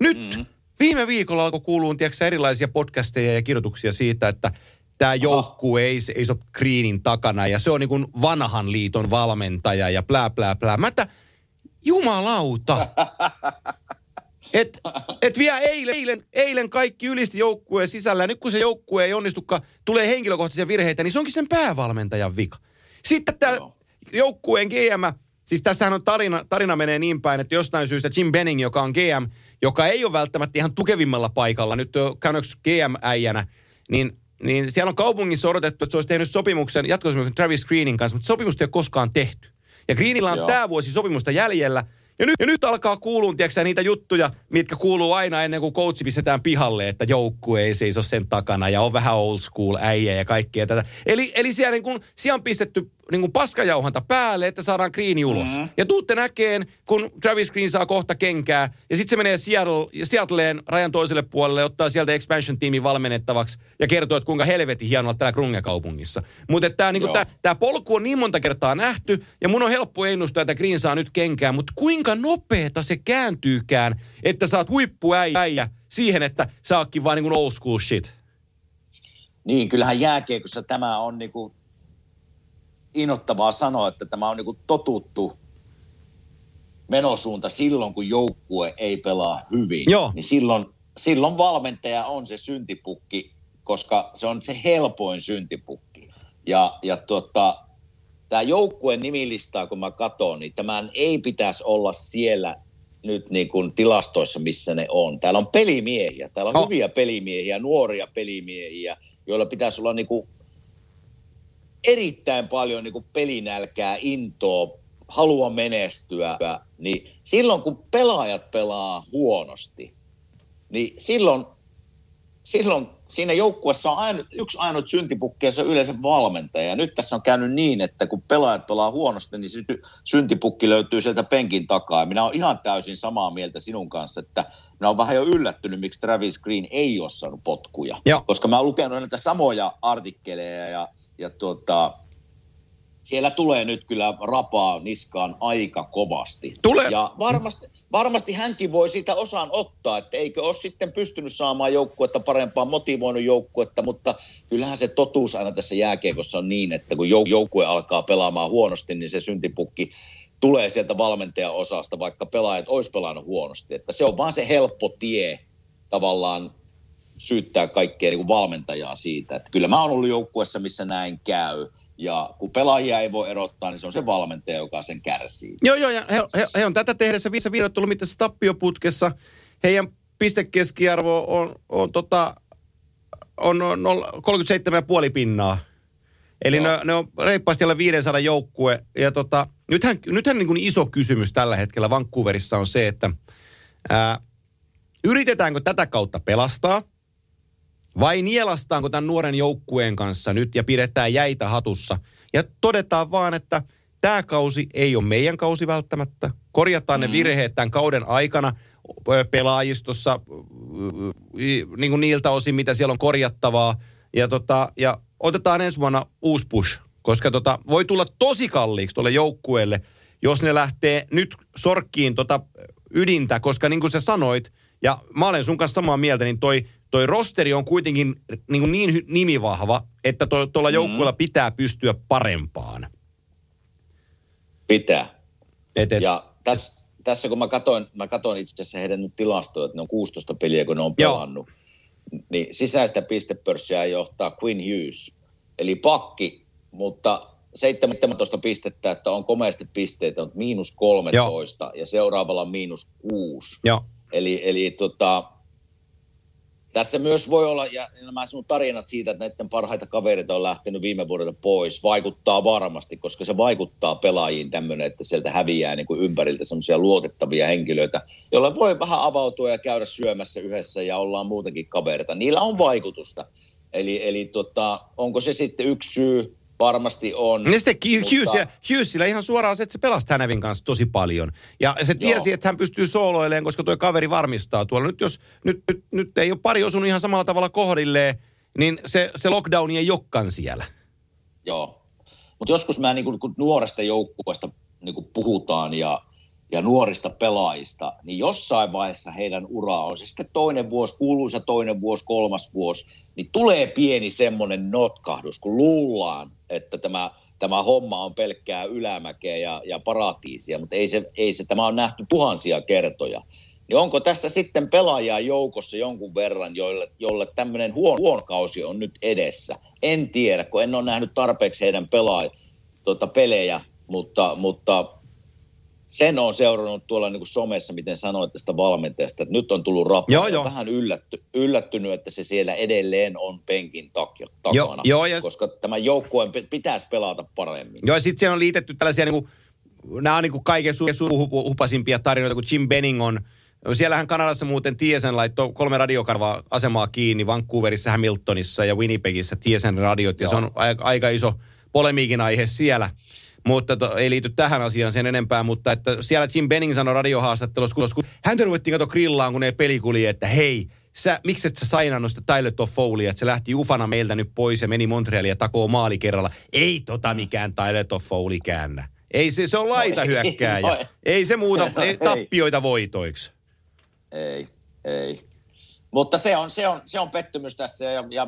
Nyt mm. viime viikolla alkoi kuulua tiedätkö, erilaisia podcasteja ja kirjoituksia siitä, että tämä joukkue ei, ei ole Greenin takana ja se on niin kuin vanhan liiton valmentaja ja plää, plää, plää. Mä että, jumalauta. Et, et vielä eilen, eilen, eilen kaikki ylisti joukkueen sisällä. Ja nyt kun se joukkue ei onnistukaan, tulee henkilökohtaisia virheitä, niin se onkin sen päävalmentajan vika. Sitten tämä joukkueen GM, siis tässähän on tarina, tarina menee niin päin, että jostain syystä Jim Benning, joka on GM, joka ei ole välttämättä ihan tukevimmalla paikalla, nyt Canucks GM-äijänä, niin, niin siellä on kaupungissa odotettu, että se olisi tehnyt sopimuksen, jatkosopimuksen Travis Greenin kanssa, mutta sopimusta ei ole koskaan tehty. Ja Greenillä on tämä vuosi sopimusta jäljellä, ja nyt, ja nyt alkaa kuulua, tiedätkö, niitä juttuja, mitkä kuuluu aina ennen kuin coachi pistetään pihalle, että joukkue ei seiso sen takana ja on vähän old school äijä ja kaikkea tätä. Eli, eli siellä, niin kun, siellä on pistetty niin kuin paskajauhanta päälle, että saadaan Greeni ulos. Mm-hmm. Ja tuutte näkeen, kun Travis Green saa kohta kenkää, ja sitten se menee Seattle, Seattleen rajan toiselle puolelle, ottaa sieltä expansion-tiimin valmennettavaksi, ja kertoo, että kuinka helvetin hienoa täällä Krunge-kaupungissa. Mutta tämä niinku, polku on niin monta kertaa nähty, ja mun on helppo ennustaa, että Green saa nyt kenkää, mutta kuinka nopeeta se kääntyykään, että saat huippuäijä siihen, että saakin vaan niin kuin old school shit. Niin, kyllähän jääkiekossa tämä on niin kuin innoittavaa sanoa, että tämä on niin totuttu menosuunta silloin, kun joukkue ei pelaa hyvin. Joo. Niin silloin, silloin valmentaja on se syntipukki, koska se on se helpoin syntipukki. Ja, ja tota, tämä joukkueen nimilistaa, kun mä katson, niin tämän ei pitäisi olla siellä nyt niin kuin tilastoissa, missä ne on. Täällä on pelimiehiä, täällä on oh. hyviä pelimiehiä, nuoria pelimiehiä, joilla pitäisi olla niin kuin erittäin paljon niin kuin pelinälkää, intoa, halua menestyä. Niin silloin kun pelaajat pelaa huonosti, niin silloin, silloin siinä joukkueessa on ainut, yksi ainut syntipukki ja se on yleensä valmentaja. Ja nyt tässä on käynyt niin, että kun pelaajat pelaa huonosti, niin syntipukki löytyy sieltä penkin takaa. Ja minä olen ihan täysin samaa mieltä sinun kanssa, että minä olen vähän jo yllättynyt, miksi Travis Green ei ole saanut potkuja. Joo. Koska mä olen lukenut näitä samoja artikkeleja ja, ja tuota, siellä tulee nyt kyllä rapaa niskaan aika kovasti. Tulee. Ja varmasti, varmasti hänkin voi siitä osan ottaa, että eikö ole sitten pystynyt saamaan joukkuetta parempaa, motivoinut joukkuetta, mutta kyllähän se totuus aina tässä jääkiekossa on niin, että kun jouk- joukkue alkaa pelaamaan huonosti, niin se syntipukki tulee sieltä valmentajan osasta, vaikka pelaajat olisi pelannut huonosti. Että se on vaan se helppo tie tavallaan syyttää kaikkea niin kuin valmentajaa siitä. Että kyllä mä oon ollut joukkuessa, missä näin käy. Ja kun pelaajia ei voi erottaa, niin se on se valmentaja, joka sen kärsii. Joo, joo, ja he, he, he on tätä tehdessä viisi virjoittellut mitässä tappioputkessa. Heidän pistekeskiarvo on, on, tota, on, on 37,5 pinnaa. Eli ne, ne on reippaasti alle 500 joukkue. Ja tota, nythän, nythän niin kuin iso kysymys tällä hetkellä Vancouverissa on se, että ää, yritetäänkö tätä kautta pelastaa vai nielastaanko tämän nuoren joukkueen kanssa nyt ja pidetään jäitä hatussa. Ja todetaan vaan, että tämä kausi ei ole meidän kausi välttämättä. Korjataan mm. ne virheet tämän kauden aikana pelaajistossa niin kuin niiltä osin, mitä siellä on korjattavaa. Ja, tota, ja otetaan ensi vuonna uusi push, koska tota, voi tulla tosi kalliiksi tuolle joukkueelle, jos ne lähtee nyt sorkkiin tota ydintä, koska niin kuin sä sanoit, ja mä olen sun kanssa samaa mieltä, niin toi, toi rosteri on kuitenkin niin, kuin niin hy- nimivahva, että tuolla joukkueella pitää pystyä parempaan. Pitää. Et, et, Ja tässä, tässä kun mä katoin, mä katoin itse asiassa heidän nyt tilastoja, että ne on 16 peliä, kun ne on Joo. pelannut, niin sisäistä pistepörssiä johtaa Quinn Hughes, eli pakki, mutta 17 pistettä, että on komeasti pisteitä, on miinus 13 Joo. ja seuraavalla on miinus 6. Joo. Eli, eli tota, tässä myös voi olla, ja nämä sinun tarinat siitä, että näiden parhaita kavereita on lähtenyt viime vuodelta pois, vaikuttaa varmasti, koska se vaikuttaa pelaajiin tämmöinen, että sieltä häviää niin kuin ympäriltä semmoisia luotettavia henkilöitä, joilla voi vähän avautua ja käydä syömässä yhdessä ja ollaan muutenkin kavereita. Niillä on vaikutusta. Eli, eli tota, onko se sitten yksi syy? Varmasti on. Ja sitten Hu- mutta- Hughes, Hughesillä ihan suoraan se, että se pelasi Hänevin kanssa tosi paljon. Ja se tiesi, Joo. että hän pystyy sooloilemaan, koska tuo kaveri varmistaa tuolla. Nyt jos nyt, nyt, nyt ei ole pari osunut ihan samalla tavalla kohdilleen, niin se, se lockdowni ei olekaan siellä. Joo. Mutta joskus mä niin kun nuoresta joukkueesta niin puhutaan ja, ja nuorista pelaajista, niin jossain vaiheessa heidän uraa on se sitten toinen vuosi, kuuluisa toinen vuosi, kolmas vuosi, niin tulee pieni semmoinen notkahdus, kun luullaan, että tämä, tämä homma on pelkkää ylämäkeä ja, ja paratiisia, mutta ei se, ei se, tämä on nähty tuhansia kertoja. Niin onko tässä sitten pelaajaa joukossa jonkun verran, joille, jolle tämmöinen huon, huono kausi on nyt edessä? En tiedä, kun en ole nähnyt tarpeeksi heidän pelaa, tuota, pelejä, mutta, mutta sen on seurannut tuolla niin kuin somessa, miten sanoit tästä valmentajasta, että nyt on tullut rapaa. Joo, joo. vähän yllätty, yllättynyt, että se siellä edelleen on penkin takia, Joo, takana, joo, ja- koska tämä joukkueen pe- pitäisi pelata paremmin. Joo, ja sitten siellä on liitetty tällaisia niinku, nämä on niinku kaiken su- suuruhupasimpia tarinoita, kun Jim Benning on, siellähän Kanadassa muuten Tiesen laittoi kolme radiokarvaa asemaa kiinni, Vancouverissa, Hamiltonissa ja Winnipegissä Tiesen radiot, ja se Joo. on aika, aika iso polemiikin aihe siellä. Mutta to, ei liity tähän asiaan sen enempää, mutta että siellä Jim Benning sanoi radiohaastattelussa, kun, kun häntä ruvettiin katsoa grillaan, kun ne pelikuli, että hei, sä, miksi et sä sainannut sitä Tyler Toffoliä, että se lähti ufana meiltä nyt pois ja meni Montrealia takoo maali kerralla. Ei tota mikään Tyler Toffoli käännä. Ei se, se on laita ei, hyökkääjä. no ei. ei se muuta, No ei, ei. tappioita voitoiksi. Ei, ei. Mutta se on, se on, se on pettymys tässä ja, ja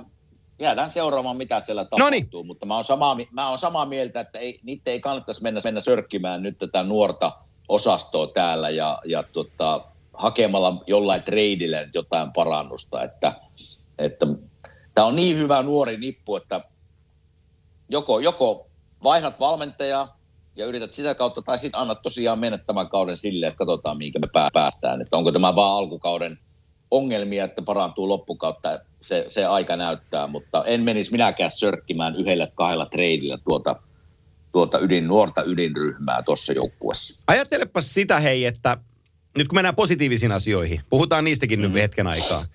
jäädään seuraamaan, mitä siellä tapahtuu. Noniin. Mutta mä oon, samaa, mä oon samaa mieltä, että ei, niitä ei kannattaisi mennä, mennä sörkkimään nyt tätä nuorta osastoa täällä ja, ja tota, hakemalla jollain treidillä jotain parannusta. Että, että tämä on niin hyvä nuori nippu, että joko, joko vaihdat valmentajaa ja yrität sitä kautta, tai sitten annat tosiaan mennä tämän kauden silleen, että katsotaan, mihinkä me päästään. Että onko tämä vaan alkukauden ongelmia, että parantuu loppukautta, se, se aika näyttää, mutta en menisi minäkään sörkkimään yhdellä kahdella treidillä tuota, tuota ydin, nuorta ydinryhmää tuossa joukkuessa. Ajattelepa sitä hei, että nyt kun mennään positiivisiin asioihin, puhutaan niistäkin mm-hmm. nyt hetken aikaa,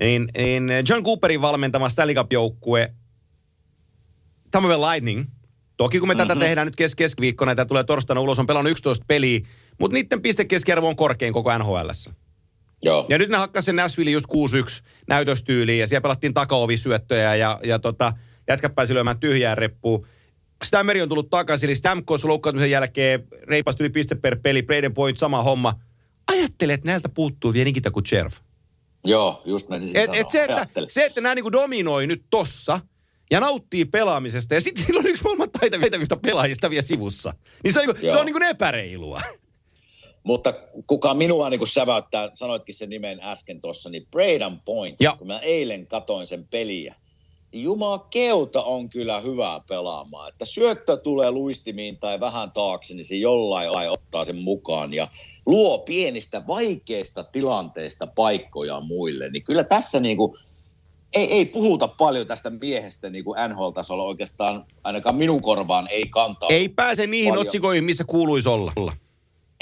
niin, niin John Cooperin valmentama Stanley Cup-joukkue Tampa Bay Lightning, toki kun me mm-hmm. tätä tehdään nyt kes- keskiviikkona, tämä tulee torstaina ulos, on pelannut 11 peliä, mutta niiden pistekeskiarvo on korkein koko NHLssä. Joo. Ja nyt ne hakkas sen Nashville just 6-1 näytöstyyliin ja siellä pelattiin takaovisyöttöjä ja, ja tota, jätkä pääsi lyömään tyhjään reppuun. Stammeri on tullut takaisin, eli Stamkos loukkaantumisen jälkeen reipasti yli piste per peli, Braden Point sama homma. Ajattele, että näiltä puuttuu vielä Nikita Kucherv. Joo, just näin. Et, et se, että, se, että nämä niinku dominoi nyt tossa ja nauttii pelaamisesta ja sitten sillä on yksi maailman taitavista pelaajista vielä sivussa. Niin se on, niinku, se on niinku epäreilua. Mutta kuka minua niin säväyttää, sanoitkin sen nimen äsken tuossa, niin Braden Point, ja. kun mä eilen katoin sen peliä, niin Jumala Keuta on kyllä hyvää pelaamaan. Että syöttö tulee luistimiin tai vähän taakse, niin se jollain lailla ottaa sen mukaan ja luo pienistä vaikeista tilanteista paikkoja muille. Niin kyllä tässä niin kuin, ei, ei puhuta paljon tästä miehestä niin kuin NHL-tasolla oikeastaan, ainakaan minun korvaan ei kantaa. Ei pääse niihin paljon. otsikoihin, missä kuuluisi olla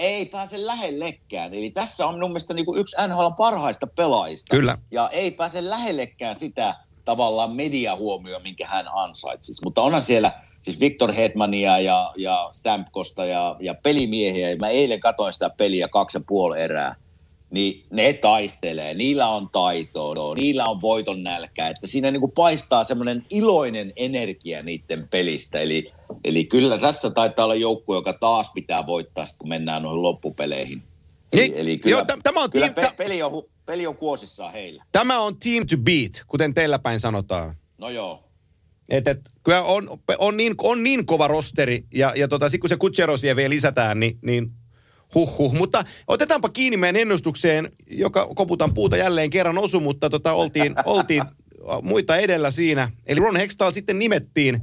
ei pääse lähellekään. Eli tässä on minun mielestä niin kuin yksi NHL parhaista pelaajista. Kyllä. Ja ei pääse lähellekään sitä tavallaan mediahuomioon, minkä hän ansaitsisi. Mutta onhan siellä siis Victor Hetmania ja, ja Stampkosta ja, ja pelimiehiä. Mä eilen katsoin sitä peliä kaksi ja puoli erää niin ne taistelee, niillä on taitoa, niillä on voiton nälkä, että siinä niin kuin paistaa semmoinen iloinen energia niiden pelistä, eli, eli kyllä tässä taitaa olla joukkue, joka taas pitää voittaa, kun mennään noihin loppupeleihin. Eli, niin, eli kyllä, joo, t- tämä on kyllä team, pe- peli, on, peli on kuosissaan heillä. Tämä on team to beat, kuten teillä päin sanotaan. No joo. Et, et, kyllä on, on, niin, on niin kova rosteri, ja, ja tota, sitten kun se Kutserosia vielä lisätään, niin, niin Huhhuh, mutta otetaanpa kiinni meidän ennustukseen, joka koputan puuta jälleen kerran osu, mutta tota, oltiin, oltiin muita edellä siinä. Eli Ron Hextall sitten nimettiin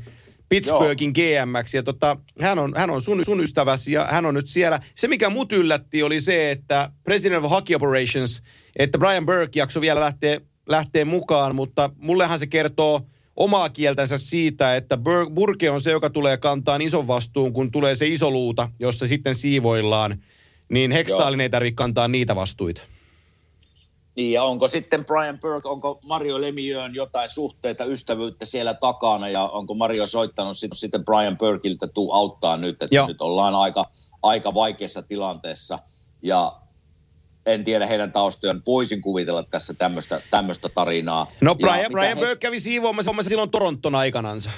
Pittsburghin GMX ja tota, hän on, hän on sun, sun ystäväsi ja hän on nyt siellä. Se mikä mut yllätti oli se, että President of Hockey Operations, että Brian Burke jakso vielä lähtee, lähtee mukaan, mutta mullehan se kertoo omaa kieltänsä siitä, että Burke on se, joka tulee kantaa ison vastuun, kun tulee se iso luuta, jossa sitten siivoillaan – niin Hextaalin ei tarvitse kantaa niitä vastuita. Niin, ja onko sitten Brian Burke, onko Mario Lemieux jotain suhteita, ystävyyttä siellä takana, ja onko Mario soittanut sitten, sitten Brian Burkeiltä, tuu auttaa nyt, että Joo. nyt ollaan aika, aika vaikeassa tilanteessa, ja en tiedä heidän taustojaan, voisin kuvitella tässä tämmöistä tarinaa. No Brian, ja Brian he... Burke kävi siivoamassa silloin Toronton aikanansa.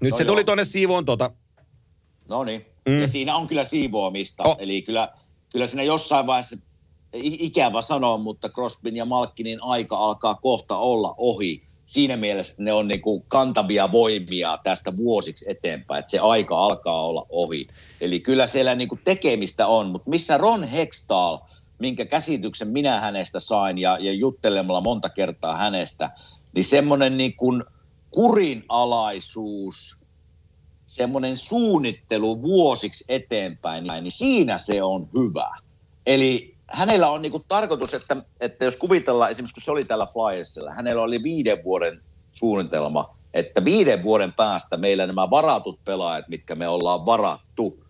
Nyt no se joo. tuli tuonne siivoon tota. No niin, mm. ja siinä on kyllä siivoamista, oh. eli kyllä kyllä siinä jossain vaiheessa ikävä sanoa, mutta Crosbyn ja Malkkinin aika alkaa kohta olla ohi. Siinä mielessä ne on niin kuin kantavia voimia tästä vuosiksi eteenpäin, että se aika alkaa olla ohi. Eli kyllä siellä niin kuin tekemistä on, mutta missä Ron Hextall, minkä käsityksen minä hänestä sain ja, ja juttelemalla monta kertaa hänestä, niin semmoinen niin kuin kurinalaisuus – semmoinen suunnittelu vuosiksi eteenpäin, niin siinä se on hyvä. Eli hänellä on niinku tarkoitus, että, että jos kuvitellaan esimerkiksi, kun se oli tällä Flyersilla, hänellä oli viiden vuoden suunnitelma, että viiden vuoden päästä meillä nämä varatut pelaajat, mitkä me ollaan varattu,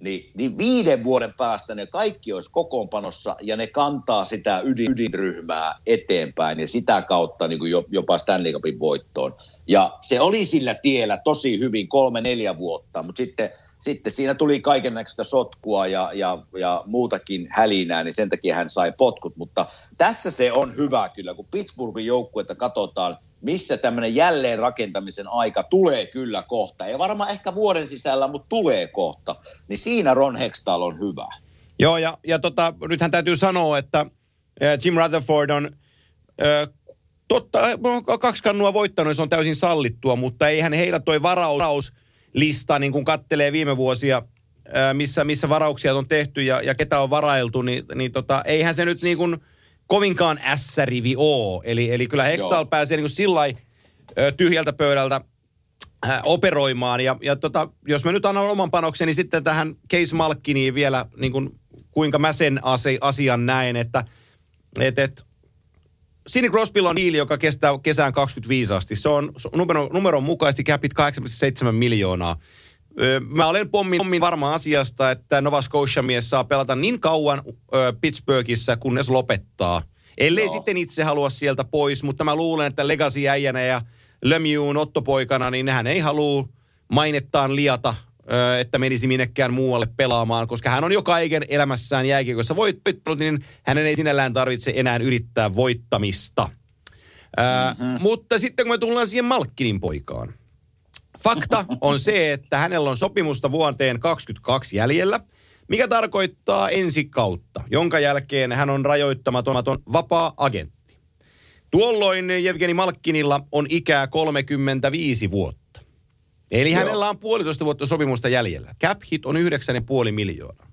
niin, niin viiden vuoden päästä ne kaikki olisi kokoonpanossa ja ne kantaa sitä ydin, ydinryhmää eteenpäin ja sitä kautta niin kuin jopa Stanley Cupin voittoon. Ja se oli sillä tiellä tosi hyvin kolme-neljä vuotta, mutta sitten, sitten siinä tuli kaiken näköistä sotkua ja, ja, ja muutakin hälinää, niin sen takia hän sai potkut. Mutta tässä se on hyvä kyllä, kun Pittsburghin joukkuetta katsotaan – missä tämmöinen jälleenrakentamisen aika tulee kyllä kohta. Ei varmaan ehkä vuoden sisällä, mutta tulee kohta. Niin siinä Ron Hextall on hyvä. Joo, ja, ja tota, nythän täytyy sanoa, että Jim Rutherford on äh, totta, kaksi kannua voittanut, se on täysin sallittua, mutta eihän heillä toi varauslista, niin kun kattelee viime vuosia, missä, missä varauksia on tehty ja, ja ketä on varailtu, niin, niin tota, eihän se nyt niin kuin – kovinkaan S-rivi oo. Eli, eli kyllä Hextall pääsee niin sillä tyhjältä pöydältä äh, operoimaan. Ja, ja tota, jos mä nyt annan oman panokseni sitten tähän Case Malkkiniin vielä, niin kuin, kuinka mä sen ase, asian näen, että et, et, Sidney Crosbylla on diili, joka kestää kesään 25 asti. Se on numero, numeron mukaisesti capit 8,7 miljoonaa. Mä olen pommin, pommin varma asiasta, että Nova Scotia-mies saa pelata niin kauan ö, Pittsburghissa, kunnes lopettaa. Ellei Joo. sitten itse halua sieltä pois, mutta mä luulen, että Legacy-äijänä ja Lemieux'n ottopoikana, niin hän ei halua mainettaan liata, ö, että menisi minnekään muualle pelaamaan, koska hän on jo kaiken elämässään jääkiekossa voittanut, niin hänen ei sinällään tarvitse enää yrittää voittamista. Mm-hmm. Mutta sitten kun me tullaan siihen Malkkinin poikaan. Fakta on se, että hänellä on sopimusta vuoteen 22 jäljellä, mikä tarkoittaa ensi kautta, jonka jälkeen hän on rajoittamaton vapaa-agentti. Tuolloin Jevgeni Malkkinilla on ikää 35 vuotta. Eli Joo. hänellä on puolitoista vuotta sopimusta jäljellä. Cap hit on 9,5 miljoonaa.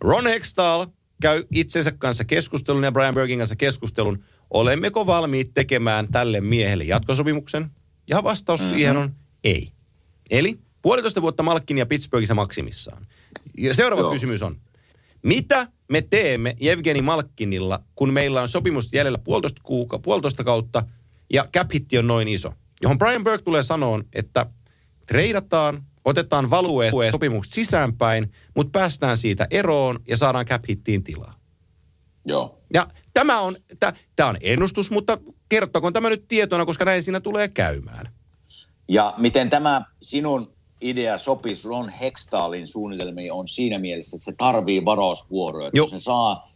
Ron Hextall käy itsensä kanssa keskustelun ja Brian Bergin kanssa keskustelun. Olemmeko valmiit tekemään tälle miehelle jatkosopimuksen? Ja vastaus mm-hmm. siihen on ei. Eli puolitoista vuotta Malkkin ja Pittsburghissa maksimissaan. Ja seuraava Joo. Kysymys on, mitä me teemme Evgeni Malkkinilla, kun meillä on sopimus jäljellä puolitoista, kuuka, puolitoista kautta ja cap on noin iso? Johon Brian Burke tulee sanoon, että treidataan, otetaan value sopimukset sisäänpäin, mutta päästään siitä eroon ja saadaan cap hittiin tilaa. Joo. Ja tämä on, tämä on ennustus, mutta kertokoon tämä nyt tietona, koska näin siinä tulee käymään. Ja miten tämä sinun idea sopisi Ron Hextaalin suunnitelmiin on siinä mielessä, että se tarvii varausvuoroja. Joo. Kun se saa,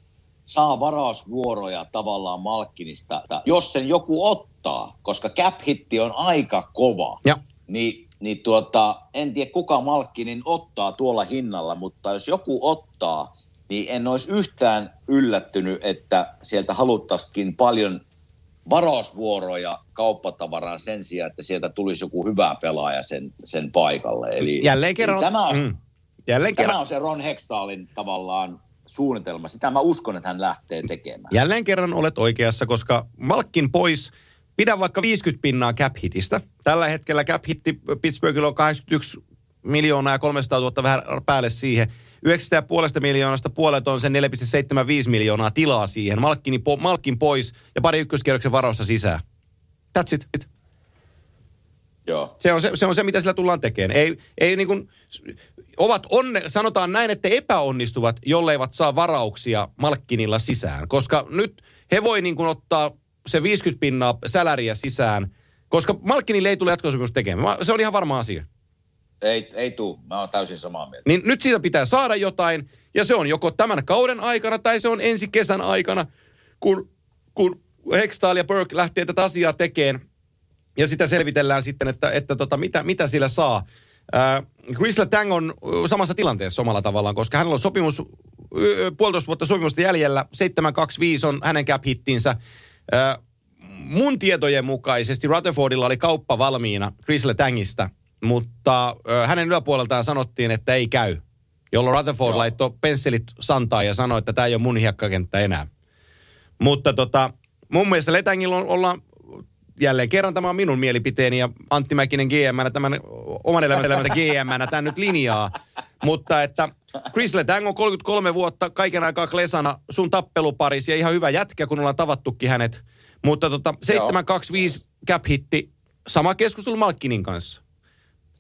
saa varausvuoroja tavallaan Malkkinista, jos sen joku ottaa, koska cap hitti on aika kova, Ja niin, niin tuota, en tiedä kuka Malkkinin ottaa tuolla hinnalla, mutta jos joku ottaa, niin en olisi yhtään yllättynyt, että sieltä haluttaisikin paljon varausvuoroja kauppatavaraan sen sijaan, että sieltä tulisi joku hyvä pelaaja sen, sen paikalle. Eli, jälleen kerran... eli tämä, on, mm, jälleen tämä kerran, on se Ron Hextaalin tavallaan suunnitelma. Sitä mä uskon, että hän lähtee tekemään. Jälleen kerran olet oikeassa, koska Malkkin pois, pidä vaikka 50 pinnaa cap hitistä. Tällä hetkellä cap hitti Pittsburghilla on 81 miljoonaa ja 300 000 vähän päälle siihen. 9,5 miljoonasta puolet on sen 4,75 miljoonaa tilaa siihen. Malkkini, po, Malkkin pois ja pari ykköskierroksen varausta sisään. That's it. Joo. Se on se, se on se, mitä sillä tullaan tekemään. Ei, ei niin kuin, ovat onne, sanotaan näin, että epäonnistuvat, jolleivat saa varauksia Malkkinilla sisään. Koska nyt he voi niin kuin ottaa se 50 pinnaa säläriä sisään, koska Malkkinille ei tule jatkosopimus tekemään. Se on ihan varma asia. Ei, ei tuu. Mä oon täysin samaa mieltä. Niin nyt siitä pitää saada jotain, ja se on joko tämän kauden aikana tai se on ensi kesän aikana, kun, kun Hextall ja Burke lähtee tätä asiaa tekemään, ja sitä selvitellään sitten, että, että tota, mitä, mitä sillä saa. Äh, Chris Letang on ö, samassa tilanteessa omalla tavallaan, koska hänellä on sopimus, puolitoista vuotta sopimusta jäljellä, 725 on hänen cap hittinsä. Äh, mun tietojen mukaisesti Rutherfordilla oli kauppa valmiina Chris Letangista, mutta ö, hänen yläpuoleltaan sanottiin, että ei käy. Jolloin Rutherford Joo. laittoi pensselit santaan ja sanoi, että tämä ei ole mun hiekkakenttä enää. Mutta tota, mun mielestä Letangilla on, ollaan jälleen kerran tämä on minun mielipiteeni ja Antti Mäkinen GM, tämän oman elämän elämän GM, tämän nyt linjaa. Mutta että Chris Letang on 33 vuotta kaiken aikaa Klesana sun tappeluparis ja ihan hyvä jätkä, kun ollaan tavattukin hänet. Mutta tota, 725 cap hitti, sama keskustelu Malkkinin kanssa.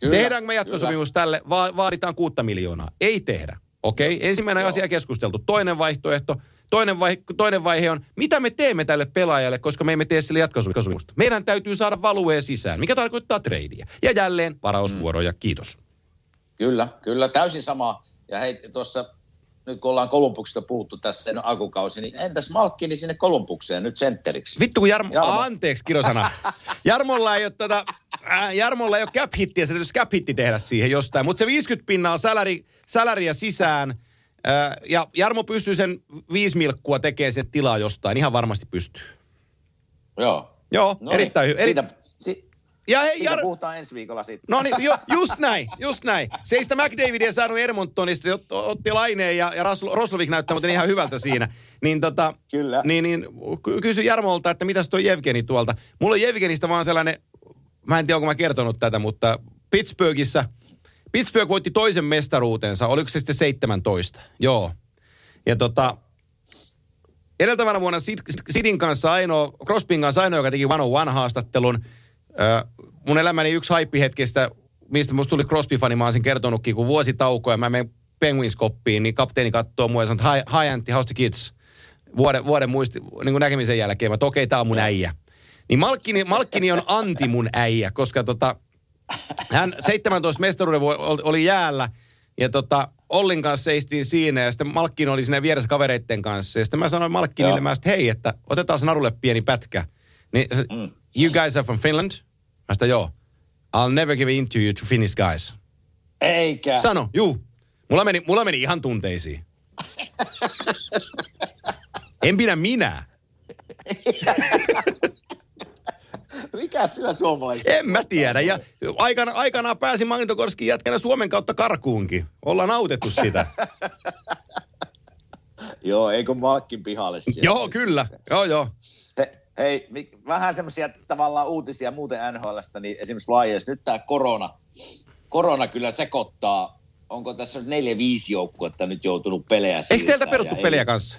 Kyllä, Tehdäänkö me jatkosopimus tälle? Va- vaaditaan kuutta miljoonaa. Ei tehdä. Okei, okay? ensimmäinen Joo. asia keskusteltu. Toinen vaihtoehto, toinen vaihe, toinen vaihe on, mitä me teemme tälle pelaajalle, koska me emme tee sille jatkosopimusta. Meidän täytyy saada value sisään, mikä tarkoittaa tradea. Ja jälleen varausvuoroja, kiitos. Kyllä, kyllä, täysin sama. Ja hei, tuossa nyt kun ollaan Kolumbuksesta puhuttu tässä sen alkukausi, niin entäs Malkkini sinne Kolumbukseen nyt sentteriksi? Vittu kun Jarmo, Jarmo. Anteeksi kirosana. Jarmolla ei ole tätä, äh, Jarmolla ei ole cap hittiä, se täytyisi cap hitti tehdä siihen jostain. Mutta se 50 pinnaa salari, salaria sisään, äh, ja Jarmo pystyy sen viisi milkkua tekemään sinne tilaa jostain, ihan varmasti pystyy. Joo. Joo, No erittäin hyvä. Eri... Siitä, si, Ja hei, siitä Jar... puhutaan ensi viikolla sitten. No niin, jo, just näin, just näin. Se ei sitä McDavidia saanut Edmontonista, ot- otti laineen ja, ja Roslovik näyttää muuten ihan hyvältä siinä. Niin, tota, Kyllä. Niin, niin ky- kysy Jarmolta, että mitäs tuo Jevgeni tuolta. Mulla on Jevgenistä vaan sellainen, mä en tiedä onko mä kertonut tätä, mutta Pittsburghissa. Pittsburgh voitti toisen mestaruutensa, oliko se sitten 17? Joo. Ja tota, edeltävänä vuonna Sid- Sidin kanssa ainoa, Crosbyn kanssa ainoa, joka teki one on one haastattelun. Ö, mun elämäni yksi haippihetkestä, mistä musta tuli Crosby-fani, mä olisin kertonutkin, kun vuosi tauko ja mä menen Penguins-koppiin, niin kapteeni katsoo mua ja sanoo, hi, hi Antti, how's the kids? Vuoden, vuoden muisti, niin kuin näkemisen jälkeen, mä okei, okay, tää on mun äijä. Niin Malkkini, Malkkini on anti mun äijä, koska tota, hän 17 mestaruuden oli jäällä ja tota, Ollin kanssa seistiin siinä ja sitten Malkkin oli siinä vieressä kavereitten kanssa. Ja sitten mä sanoin Malkkinille, mä että hei, että otetaan se narulle pieni pätkä. Niin mm. You guys are from Finland? Mä sitä joo. I'll never give in to you to Finnish guys. Eikä. Sano, juu. Mulla meni, mulla meni ihan tunteisiin. en pidä minä. Mikä sillä suomalaisilla? En mä tiedä. Ja aikana, aikanaan pääsin Magnitogorskin jätkänä Suomen kautta karkuunkin. Ollaan autettu sitä. joo, eikö Malkkin pihalle siellä? Joo, kyllä. Joo, joo. He, hei, vähän semmoisia tavallaan uutisia muuten NHLstä, niin esimerkiksi Flyers, nyt tämä korona, korona kyllä sekoittaa. Onko tässä neljä, viisi joukkuetta nyt joutunut pelejä Eikö teiltä peruttu pelejä kanssa?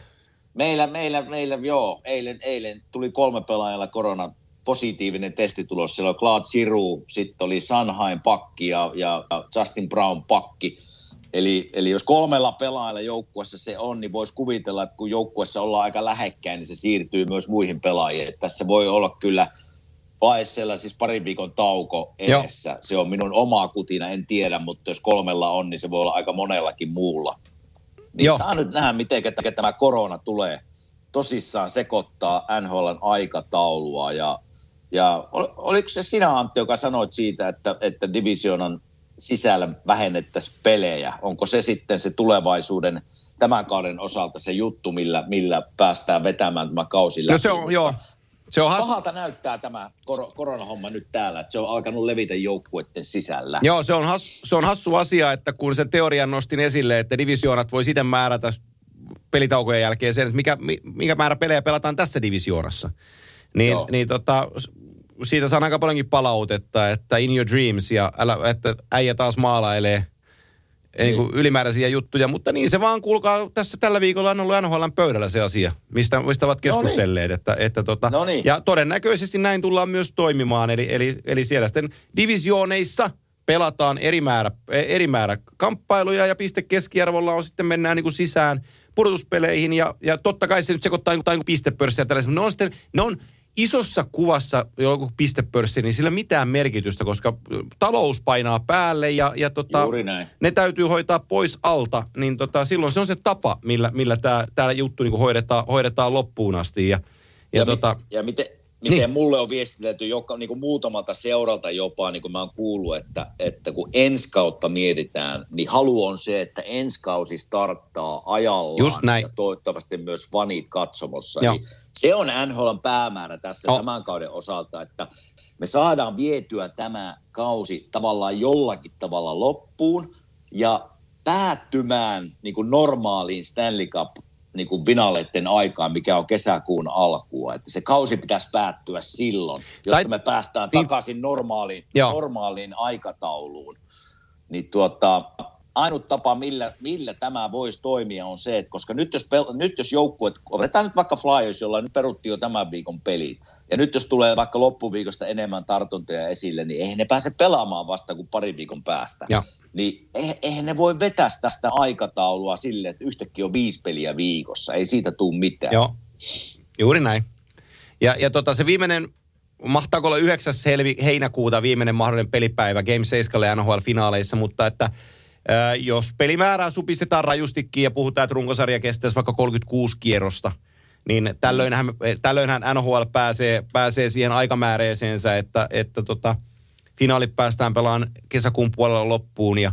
Meillä, meillä, meillä, joo. Eilen, eilen tuli kolme pelaajalla korona positiivinen testitulos. Siellä oli Claude Giroux, sitten oli Sanhain pakki ja, ja Justin Brown pakki. Eli, eli jos kolmella pelaajalla joukkuessa se on, niin voisi kuvitella, että kun joukkuessa ollaan aika lähekkäin, niin se siirtyy myös muihin pelaajiin. Että tässä voi olla kyllä Vaessella siis parin viikon tauko edessä. Joo. Se on minun oma kutina, en tiedä, mutta jos kolmella on, niin se voi olla aika monellakin muulla. Niin Joo. saa nyt nähdä, miten tämä korona tulee tosissaan sekoittaa NHLn aikataulua. Ja ja ol, oliko se sinä Antti, joka sanoit siitä, että, että divisioonan sisällä vähennettäisiin pelejä? Onko se sitten se tulevaisuuden tämän kauden osalta se juttu, millä, millä päästään vetämään tämä kausi läpi? No se on, joo. Se on has... Pahalta näyttää tämä kor- koronahomma nyt täällä, että se on alkanut levitä joukkueiden sisällä. Joo, se on, has, se on hassu asia, että kun se teorian nostin esille, että divisioonat voi sitten määrätä pelitaukojen jälkeen sen, että mikä, mikä määrä pelejä pelataan tässä divisioonassa. Niin, niin tota, siitä saan aika paljonkin palautetta, että in your dreams ja älä, että äijä taas maalailee niin. Niin ylimääräisiä juttuja, mutta niin se vaan kuulkaa, tässä tällä viikolla on ollut NHL pöydällä se asia, mistä, mistä ovat keskustelleet. No niin. että, että tota, no niin. Ja todennäköisesti näin tullaan myös toimimaan, eli, eli, eli siellä sitten divisiooneissa pelataan eri määrä, eri määrä kamppailuja ja piste keskiarvolla on sitten mennään niin kuin sisään pudotuspeleihin ja, ja totta kai se nyt sekoittaa niin kuin pistepörssiä ja tällaisia, ne on sitten, ne on, isossa kuvassa joku pistepörssi, niin sillä mitään merkitystä, koska talous painaa päälle ja, ja tota, ne täytyy hoitaa pois alta, niin tota, silloin se on se tapa, millä, millä tämä juttu niin hoidetaan, hoidetaan loppuun asti. Ja, ja, ja, tota, ja miten, miten niin. mulle on viestitelty joka, niin kuin muutamalta seuralta jopa, niin kuin mä oon kuullut, että, että kun ensi kautta mietitään, niin halu on se, että ensi kausi starttaa ajallaan Just näin. ja toivottavasti myös fanit katsomossa. Joo. Eli se on NHLn päämäärä tässä oh. tämän kauden osalta, että me saadaan vietyä tämä kausi tavallaan jollakin tavalla loppuun ja päättymään niin kuin normaaliin Stanley Cup niin kuin aikaan, mikä on kesäkuun alkua. Että se kausi pitäisi päättyä silloin, jotta tai, me päästään niin, takaisin normaaliin, normaaliin aikatauluun. Niin tuota, ainut tapa, millä, millä tämä voisi toimia, on se, että koska nyt jos, pel- nyt jos joukkueet, otetaan nyt vaikka Flyers, jolla nyt perutti jo tämän viikon pelit, ja nyt jos tulee vaikka loppuviikosta enemmän tartuntoja esille, niin eihän ne pääse pelaamaan vasta kuin pari viikon päästä. Ja. Niin eihän ne voi vetää tästä aikataulua sille, että yhtäkkiä on viisi peliä viikossa. Ei siitä tule mitään. Joo, juuri näin. Ja, ja tota, se viimeinen mahtaako olla 9. Helvi, heinäkuuta viimeinen mahdollinen pelipäivä Game 7 NHL-finaaleissa, mutta että jos pelimäärää supistetaan rajustikin ja puhutaan, että runkosarja kestäisi vaikka 36 kierrosta, niin tällöinhän, tällöinhän NHL pääsee, pääsee siihen aikamääreeseensä, että, että tota, finaalit päästään pelaamaan kesäkuun puolella loppuun. Ja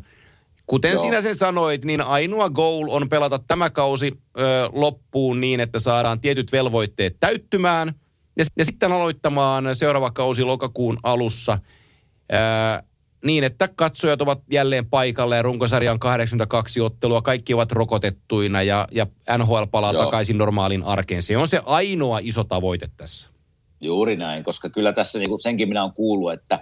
kuten Joo. sinä sen sanoit, niin ainoa goal on pelata tämä kausi ö, loppuun niin, että saadaan tietyt velvoitteet täyttymään. Ja, ja sitten aloittamaan seuraava kausi lokakuun alussa. Ö, niin, että katsojat ovat jälleen paikalla ja runkosarja on 82 ottelua, kaikki ovat rokotettuina ja, ja NHL palaa Joo. takaisin normaaliin arkeen. Se on se ainoa iso tavoite tässä. Juuri näin, koska kyllä tässä niin kuin senkin minä olen kuullut, että,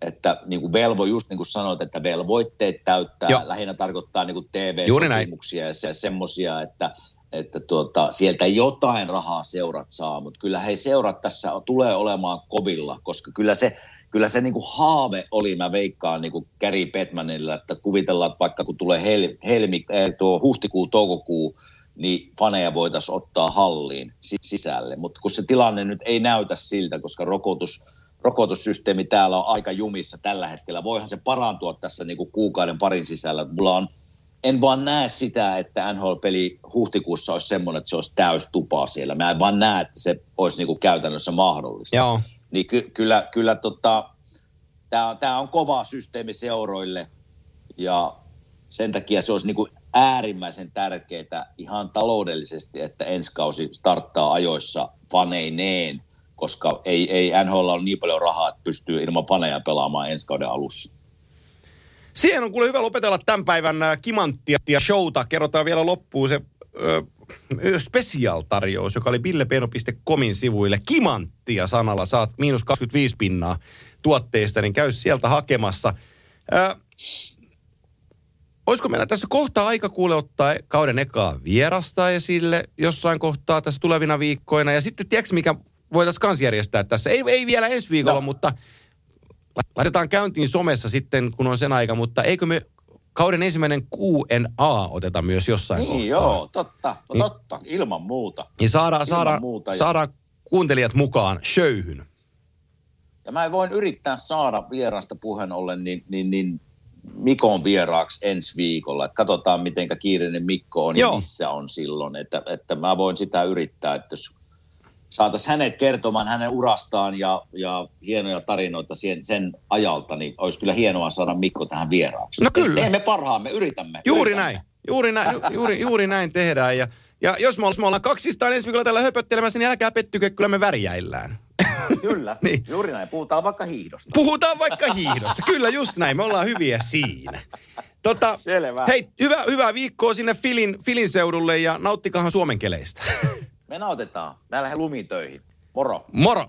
että niin kuin velvo, just niin kuin sanoit, että velvoitteet täyttää, Joo. lähinnä tarkoittaa niin kuin. TV-sopimuksia ja se- semmosia, että, että tuota, sieltä jotain rahaa seurat saa, mutta kyllä hei seurat tässä tulee olemaan kovilla, koska kyllä se, kyllä se niin kuin haave oli, mä veikkaan niin kuin Gary Batmanilla, että kuvitellaan, että vaikka kun tulee hel, helmi, eh, tuo huhtikuu, toukokuu, niin faneja voitaisiin ottaa halliin si- sisälle. Mutta kun se tilanne nyt ei näytä siltä, koska rokotus, rokotussysteemi täällä on aika jumissa tällä hetkellä. Voihan se parantua tässä niin kuin kuukauden parin sisällä. Mulla on, en vaan näe sitä, että NHL-peli huhtikuussa olisi semmoinen, että se olisi täys tupaa siellä. Mä en vaan näe, että se olisi niin kuin käytännössä mahdollista. Joo. Niin ky- kyllä, kyllä tota, tämä on, tää on kova systeemi seuroille ja sen takia se olisi niin kuin äärimmäisen tärkeää ihan taloudellisesti, että ensi kausi starttaa ajoissa faneineen, koska ei, ei NHL ole niin paljon rahaa, että pystyy ilman faneja pelaamaan ensi kauden alussa. Siihen on kuule hyvä lopetella tämän päivän kimanttia ja showta. Kerrotaan vielä loppuun se special-tarjous, joka oli billepeno.comin sivuille. Kimanttia sanalla saat miinus 25 pinnaa tuotteista, niin käy sieltä hakemassa. Ö, olisiko meillä tässä kohtaa aika kuule ottaa kauden ekaa vierasta esille jossain kohtaa tässä tulevina viikkoina. Ja sitten tiedätkö mikä voitaisiin kans järjestää tässä? Ei, ei vielä ensi viikolla, No. mutta laitetaan käyntiin somessa sitten, kun on sen aika, mutta eikö me kauden ensimmäinen Q&A oteta myös jossain Niin kohtaa? joo, totta, Niin. totta, ilman muuta. Niin saadaan, saadaan, muuta, saadaan kuuntelijat mukaan showhyn. Ja mä voin yrittää saada vierasta puheen ollen niin, niin, niin Mikon vieraaksi ensi viikolla. Että katsotaan, miten kiireinen Mikko on Joo. ja missä on silloin. Että, että mä voin sitä yrittää, että jos saataisiin hänet kertomaan hänen urastaan ja, ja hienoja tarinoita sen, sen ajalta, niin olisi kyllä hienoa saada Mikko tähän vieraaksi. No kyllä. Teemme parhaamme, yritämme. Juuri yritämme. näin. Juuri näin, ju- juuri, juuri näin tehdään. Ja, ja jos me ollaan, me ollaan kaksistaan ensi viikolla täällä höpöttelemässä, niin älkää pettykö, kyllä me värjäillään. Kyllä, Niin. niin. juuri näin. Puhutaan vaikka hiihdosta. Puhutaan vaikka hiihdosta. Kyllä just näin, me ollaan hyviä siinä. Tota, Selvä. Hei, hyvä, hyvää viikkoa sinne Filin, Filin seudulle ja nauttikahan Suomen keleistä. Me nautetaan. Mä lähden lumitöihin. Moro. Moro!